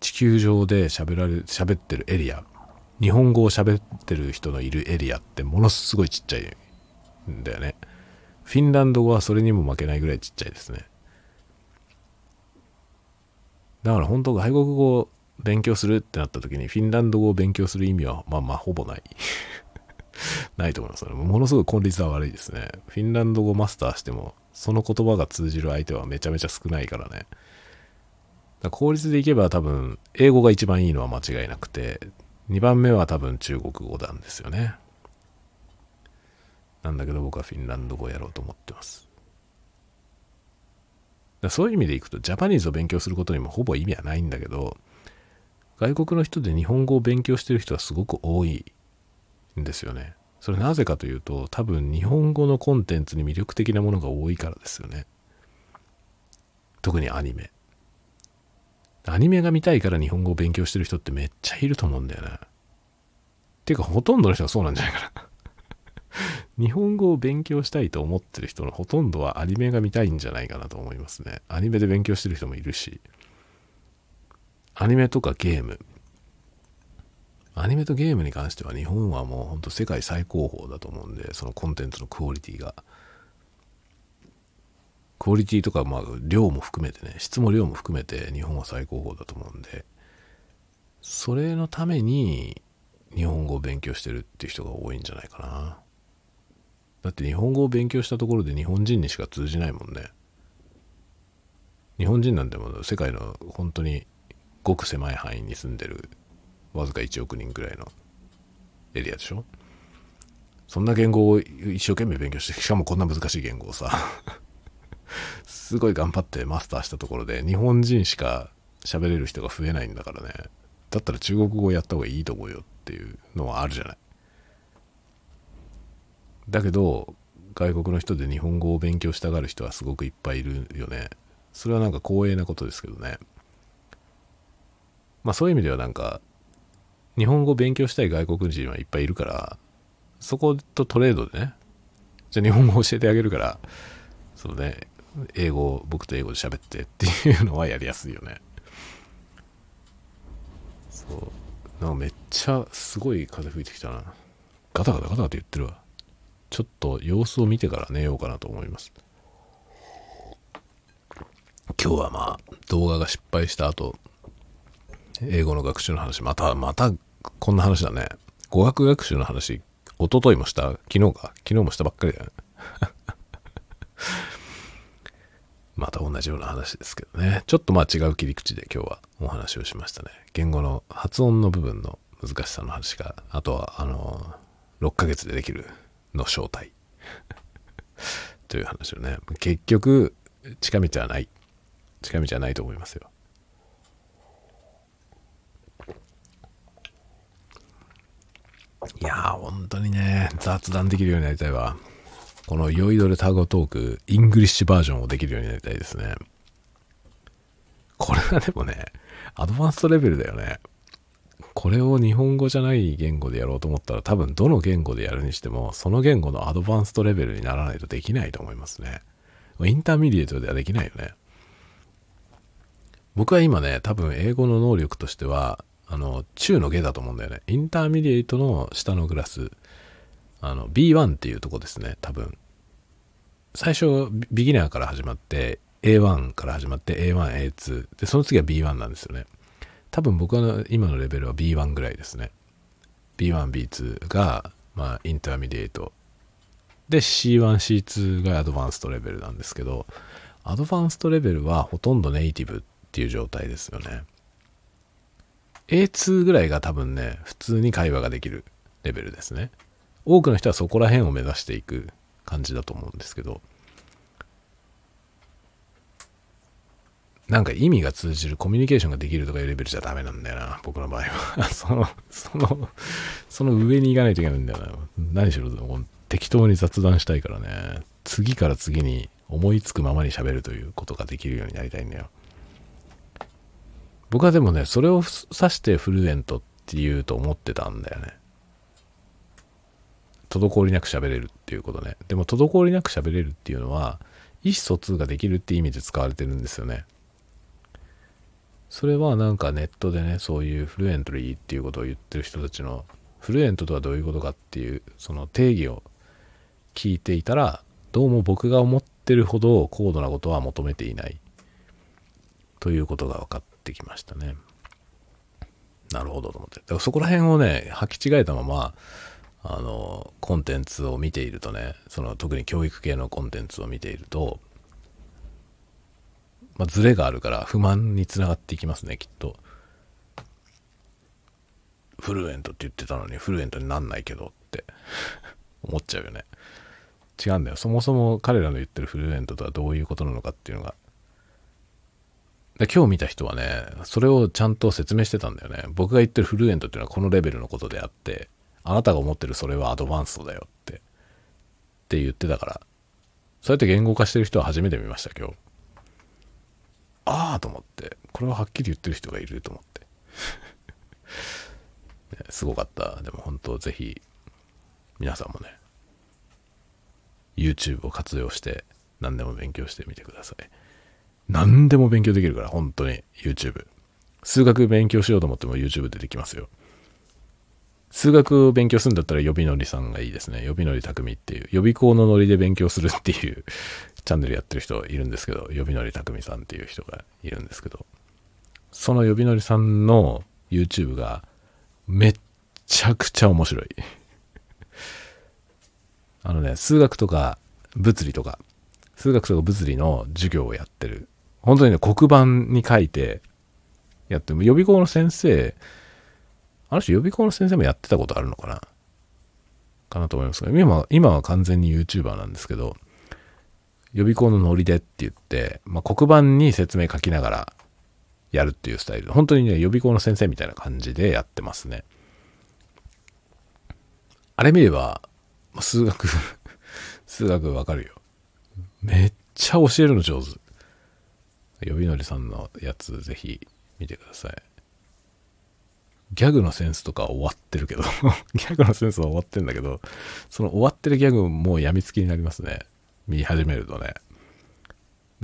地球上で喋られ、喋ってるエリア、日本語を喋ってる人のいるエリアってものすごいちっちゃいんだよね。フィンランド語はそれにも負けないぐらいちっちゃいですね。だから本当外国語を勉強するってなった時にフィンランド語を勉強する意味はまあまあほぼない [LAUGHS] ないと思います。ものすごい効率は悪いですね。フィンランド語マスターしてもその言葉が通じる相手はめちゃめちゃ少ないからね。効率でいけば多分、英語が一番いいのは間違いなくて、2番目は多分中国語なんですよね。なんだけど僕はフィンランド語をやろうと思ってます。だそういう意味でいくと、ジャパニーズを勉強することにもほぼ意味はないんだけど、外国の人で日本語を勉強してる人はすごく多いんですよね。それなぜかというと、多分日本語のコンテンツに魅力的なものが多いからですよね。特にアニメ。アニメが見たいから日本語を勉強してる人ってめっちゃいると思うんだよな。っていうか、ほとんどの人はそうなんじゃないかな日本語を勉強したいと思ってる人のほとんどはアニメが見たいんじゃないかなと思いますね。アニメで勉強してる人もいるし。アニメとかゲーム。アニメとゲームに関しては日本はもうほんと世界最高峰だと思うんで、そのコンテンツのクオリティが。クオリティとか、まあ、量も含めてね、質も量も含めて日本は最高峰だと思うんで、それのために日本語を勉強してるっていう人が多いんじゃないかな。だって日本語を勉強したところで日本人にしか通じないもんね。日本人なんてもう世界の本当にごく狭い範囲に住んでるわずか1億人ぐらいのエリアでしょ。そんな言語を一生懸命勉強して、しかもこんな難しい言語をさ [LAUGHS] すごい頑張ってマスターしたところで日本人しか喋れる人が増えないんだからね。だったら中国語やった方がいいと思うよっていうのはあるじゃない。だけど外国の人で日本語を勉強したがる人はすごくいっぱいいるよね。それはなんか光栄なことですけどね。まあそういう意味ではなんか日本語を勉強したい外国人はいっぱいいるからそことトレードでねじゃあ日本語を教えてあげるからそのね英語僕と英語で喋ってっていうのはやりやすいよね。そう。なんかめっちゃすごい風吹いてきたな。ガタガタガタガタ言ってるわ。ちょっと様子を見てから寝ようかなと思います。今日はまあ動画が失敗した後英語の学習の話。またまたこんな話だね。語学学習の話。一昨日もした。昨日か。昨日もしたばっかりだよね。[LAUGHS] また同じような話ですけどね。ちょっとまあ違う切り口で今日はお話をしましたね。言語の発音の部分の難しさの話か。あとはあの6ヶ月でできるの正体。[LAUGHS] という話をね。結局近道はない。近道はないと思いますよ。いやー本当にね雑談できるようになりたいわ。この酔いどれタゴトーク English version をできるようになりたいですね。これはでもね advanced level だよね。これを日本語じゃない言語でやろうと思ったら多分どの言語でやるにしてもその言語の advanced level にならないとできないと思いますね。 intermediate ではできないよね。僕は今ね、多分英語の能力としては、あの、中の下だと思うんだよね。 intermediate の下のクラス、あの、B1 っていうとこですね、多分。最初、ビギナーから始まって、A1 から始まって A1、A2。で、その次は B1 なんですよね。多分僕の今のレベルは B1 ぐらいですね。B1、B2 が、まあ、 intermediate。で、C1、C2 が advanced level なんですけど、 advanced level はほとんどネイティブっていう状態ですよね。A2 ぐらいが多分ね、普通に会話ができるレベルですね。多くの人はそこら辺を目指していく感じだと思うんですけど、なんか意味が通じるコミュニケーションができるとかいうレベルじゃダメなんだよな、僕の場合は。[LAUGHS] その、その、その上に行かないといけないんだよな。何しろ、適当に雑談したいからね、次から次に思いつくままに喋るということができるようになりたいんだよ。僕はでもね、それを指してフルエントって言うと思ってたんだよね。滞りなく喋れるっていうことね。でも滞りなく喋れるっていうのは、意思疎通ができるって意味で使われてるんですよね。それはなんかネットでね、そういうフルエントリーっていうことを言ってる人たちの、フルエントとはどういうことかっていう、その定義を聞いていたら、どうも僕が思ってるほど高度なことは求めていない。ということが分かってきましたね。なるほどと思って。だからそこら辺をね、履き違えたまま、あの、コンテンツを見ているとね、その特に教育系のコンテンツを見ていると、まあ、ズレがあるから不満につながっていきますね、きっと。フルエントって言ってたのにフルエントになんないけどって思っちゃうよね。違うんだよ。そもそも彼らの言ってるフルエントとはどういうことなのかっていうのが。で今日見た人はね、それをちゃんと説明してたんだよね。僕が言ってるフルエントっていうのはこのレベルのことであって、あなたが思ってるそれはアドバンストだよって、って言ってたから、そうやって言語化してる人は初めて見ました、今日。ああと思って、これははっきり言ってる人がいると思って。[LAUGHS] ね、すごかった。でも本当ぜひ、皆さんもね、YouTube を活用して何でも勉強してみてください。何でも勉強できるから、本当に YouTube。数学勉強しようと思っても YouTube でできますよ。数学を勉強するんだったら予備のりさんがいいですね。予備のり匠っていう、予備校のノリで勉強するっていうチャンネルやってる人いるんですけど、予備のりたくみさんっていう人がいるんですけど、その予備のりさんの YouTube がめっちゃくちゃ面白い。[LAUGHS] あのね、数学とか物理とか、数学とか物理の授業をやってる。本当にね、黒板に書いてやってる。予備校の先生、あの人予備校の先生もやってたことあるのかな？かなと思いますが、今今は完全に YouTuber なんですけど、予備校のノリでって言って、まあ、黒板に説明書きながらやるっていうスタイル。本当にね、予備校の先生みたいな感じでやってますね。あれ見れば、数学、[LAUGHS] 数学わかるよ。めっちゃ教えるの上手。予備のりさんのやつぜひ見てください。ギャグのセンスとか終わってるけど、[LAUGHS] ギャグのセンスは終わってんだけど、その終わってるギャグもやみつきになりますね。見始めるとね。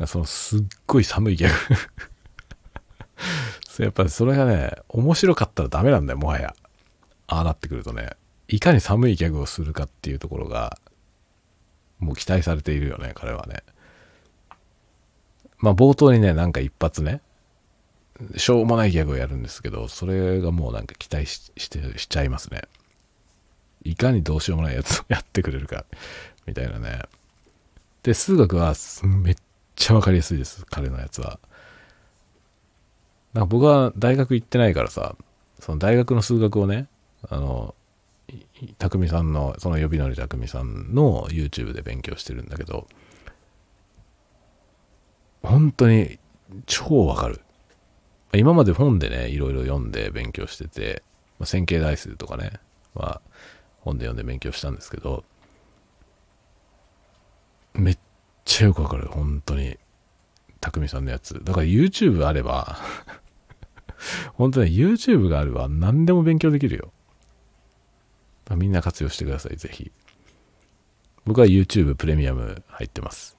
そのすっごい寒いギャグ [LAUGHS] やっぱりそれがね、面白かったらダメなんだよ、もはや。ああなってくるとね。いかに寒いギャグをするかっていうところが、もう期待されているよね、彼はね。まあ冒頭にね、なんか一発ね、しょうもないギャグをやるんですけど、それがもうなんか期待ししてしちゃいますね。いかにどうしようもないやつをやってくれるか、みたいなね。で、数学はめっちゃわかりやすいです、彼のやつは。なんか僕は大学行ってないからさ、その大学の数学をね、あの、匠さんの、その予備のり匠さんの YouTube で勉強してるんだけど、本当に超わかる。今まで本でね、いろいろ読んで勉強してて、まあ、線形代数とかね、まあ、本で読んで勉強したんですけど、めっちゃよくわかる、本当に。匠さんのやつ。だから YouTube あれば、[LAUGHS] 本当に YouTube があれば何でも勉強できるよ。みんな活用してください、ぜひ。僕は YouTube プレミアム入ってます。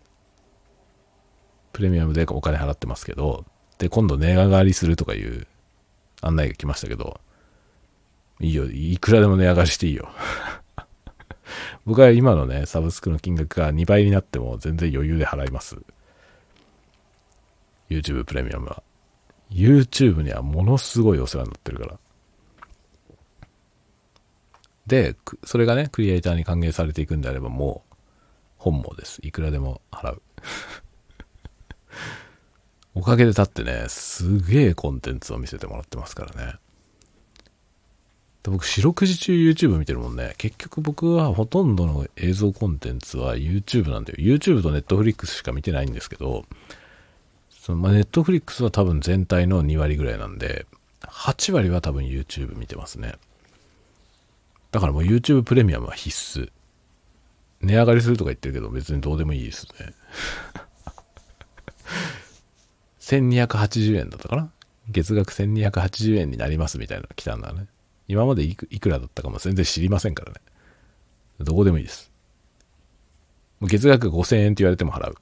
プレミアムでお金払ってますけど、で、今度値上がりするとかいう案内が来ましたけど、いいよ、いくらでも値上がりしていいよ。[LAUGHS] 僕は今のね、サブスクの金額が2倍になっても全然余裕で払います。YouTube プレミアムは。YouTube にはものすごいお世話になってるから。で、それがね、クリエイターに還元されていくんであればもう本望です。いくらでも払う。おかげでだってね、すげえコンテンツを見せてもらってますからね。で僕、四六時中 YouTube 見てるもんね。結局僕はほとんどの映像コンテンツは YouTube なんだよ。YouTube と Netflix しか見てないんですけど、そのまあ、Netflix は多分全体の2割ぐらいなんで、8割は多分 YouTube 見てますね。だからもう YouTube プレミアムは必須。値上がりするとか言ってるけど別にどうでもいいですね。[LAUGHS] 1280円だったかな？月額1280円になりますみたいなの来たんだね。今までいくいくらだったかも全然知りませんからね。どこでもいいです。月額5000円って言われても払う。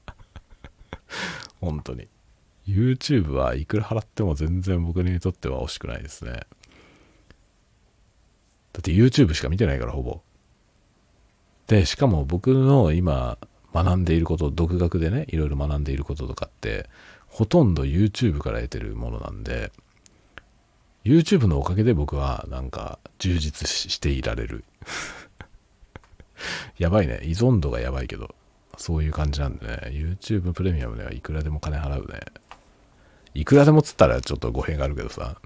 [LAUGHS] 本当に。YouTube はいくら払っても全然僕にとっては惜しくないですね。だって YouTube しか見てないからほぼ。で、しかも僕の今学んでいること、独学でね、いろいろ学んでいることとかって、ほとんど YouTube から得てるものなんで、YouTube のおかげで僕はなんか充実していられる。[LAUGHS] やばいね。依存度がやばいけど、そういう感じなんでね、YouTube プレミアムではいくらでも金払うね。いくらでもつったらちょっと語弊があるけどさ。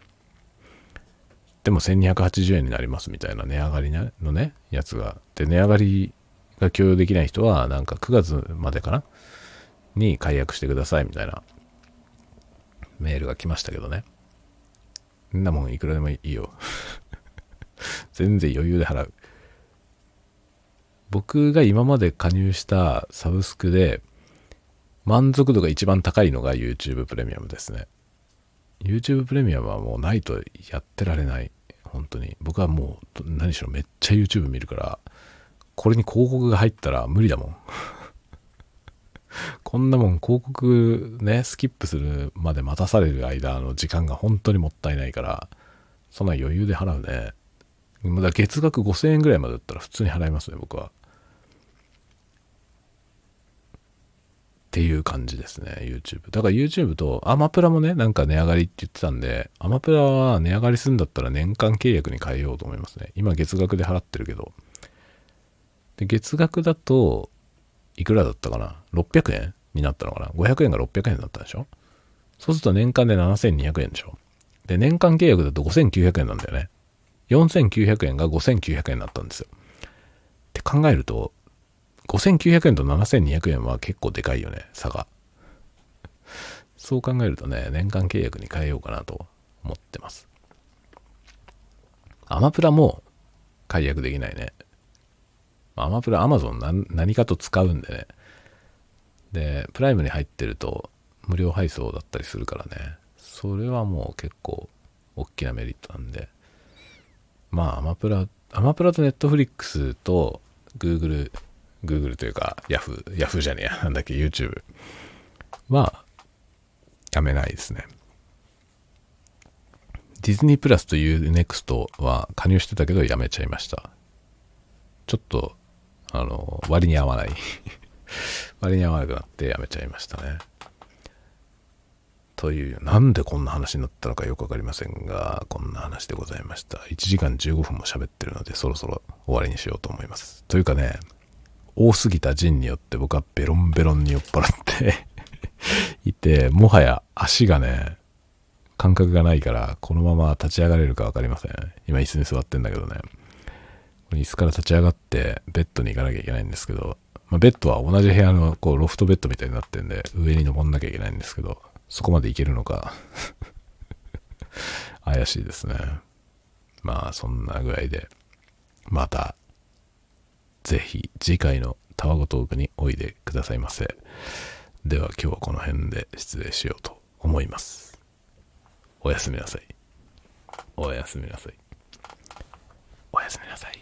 でも1280円になりますみたいな値上がりのね、やつが。で、値上がりが許容できない人は、なんか9月までかな？に解約してくださいみたいなメールが来ましたけどね。んなもんいくらでもいいよ。[LAUGHS] 全然余裕で払う。僕が今まで加入したサブスクで満足度が一番高いのが YouTube プレミアムですね。YouTube プレミアムはもうないとやってられない。本当に。僕はもう何しろめっちゃ YouTube 見るから、これに広告が入ったら無理だもん。[LAUGHS] こんなもん広告ね、スキップするまで待たされる間の時間が本当にもったいないから、そんな余裕で払うね。まだ月額5000円ぐらいまでだったら普通に払いますね、僕は。っていう感じですね、YouTube。だから YouTube とアマプラもね、なんか値上がりって言ってたんで、アマプラは値上がりするんだったら年間契約に変えようと思いますね。今月額で払ってるけど。で月額だと、いくらだったかな ?600 円？になったのかな ?500 円が600円だったでしょ？そうすると年間で7200円でしょ？で、年間契約だと5900円なんだよね。4900円が5900円になったんですよ。って考えると、5900円と7200円は結構でかいよね、差が。そう考えるとね、年間契約に変えようかなと思ってます。アマプラも解約できないね。アマプラ、アマゾン何かと使うんでね。で、プライムに入ってると無料配送だったりするからね。それはもう結構大きなメリットなんで。まあ、アマプラ、アマプラとネットフリックスと Google、Google というか Yahoo、Yahoo じゃねえや、[LAUGHS] なんだっけ、YouTube はやめないですね。ディズニープラスという NEXT は加入してたけどやめちゃいました。ちょっと、あの、割に合わない [LAUGHS] 割に合わなくなってやめちゃいましたね。という、なんでこんな話になったのかよくわかりませんが、こんな話でございました。1時間15分も喋ってるので、そろそろ終わりにしようと思います。というかね、多すぎたジンによって僕はベロンベロンに酔っ払って [LAUGHS] いて、もはや足がね、感覚がないから、このまま立ち上がれるか分かりません。今椅子に座ってんだけどね。椅子から立ち上がってベッドに行かなきゃいけないんですけど、まあ、ベッドは同じ部屋のこうロフトベッドみたいになってんで、上に登んなきゃいけないんですけど、そこまで行けるのか [LAUGHS] 怪しいですね。まあそんなぐらいで、また、ぜひ次回のタワゴトークにおいでくださいませ。では今日はこの辺で失礼しようと思います。おやすみなさいおやすみなさい。おやすみなさい。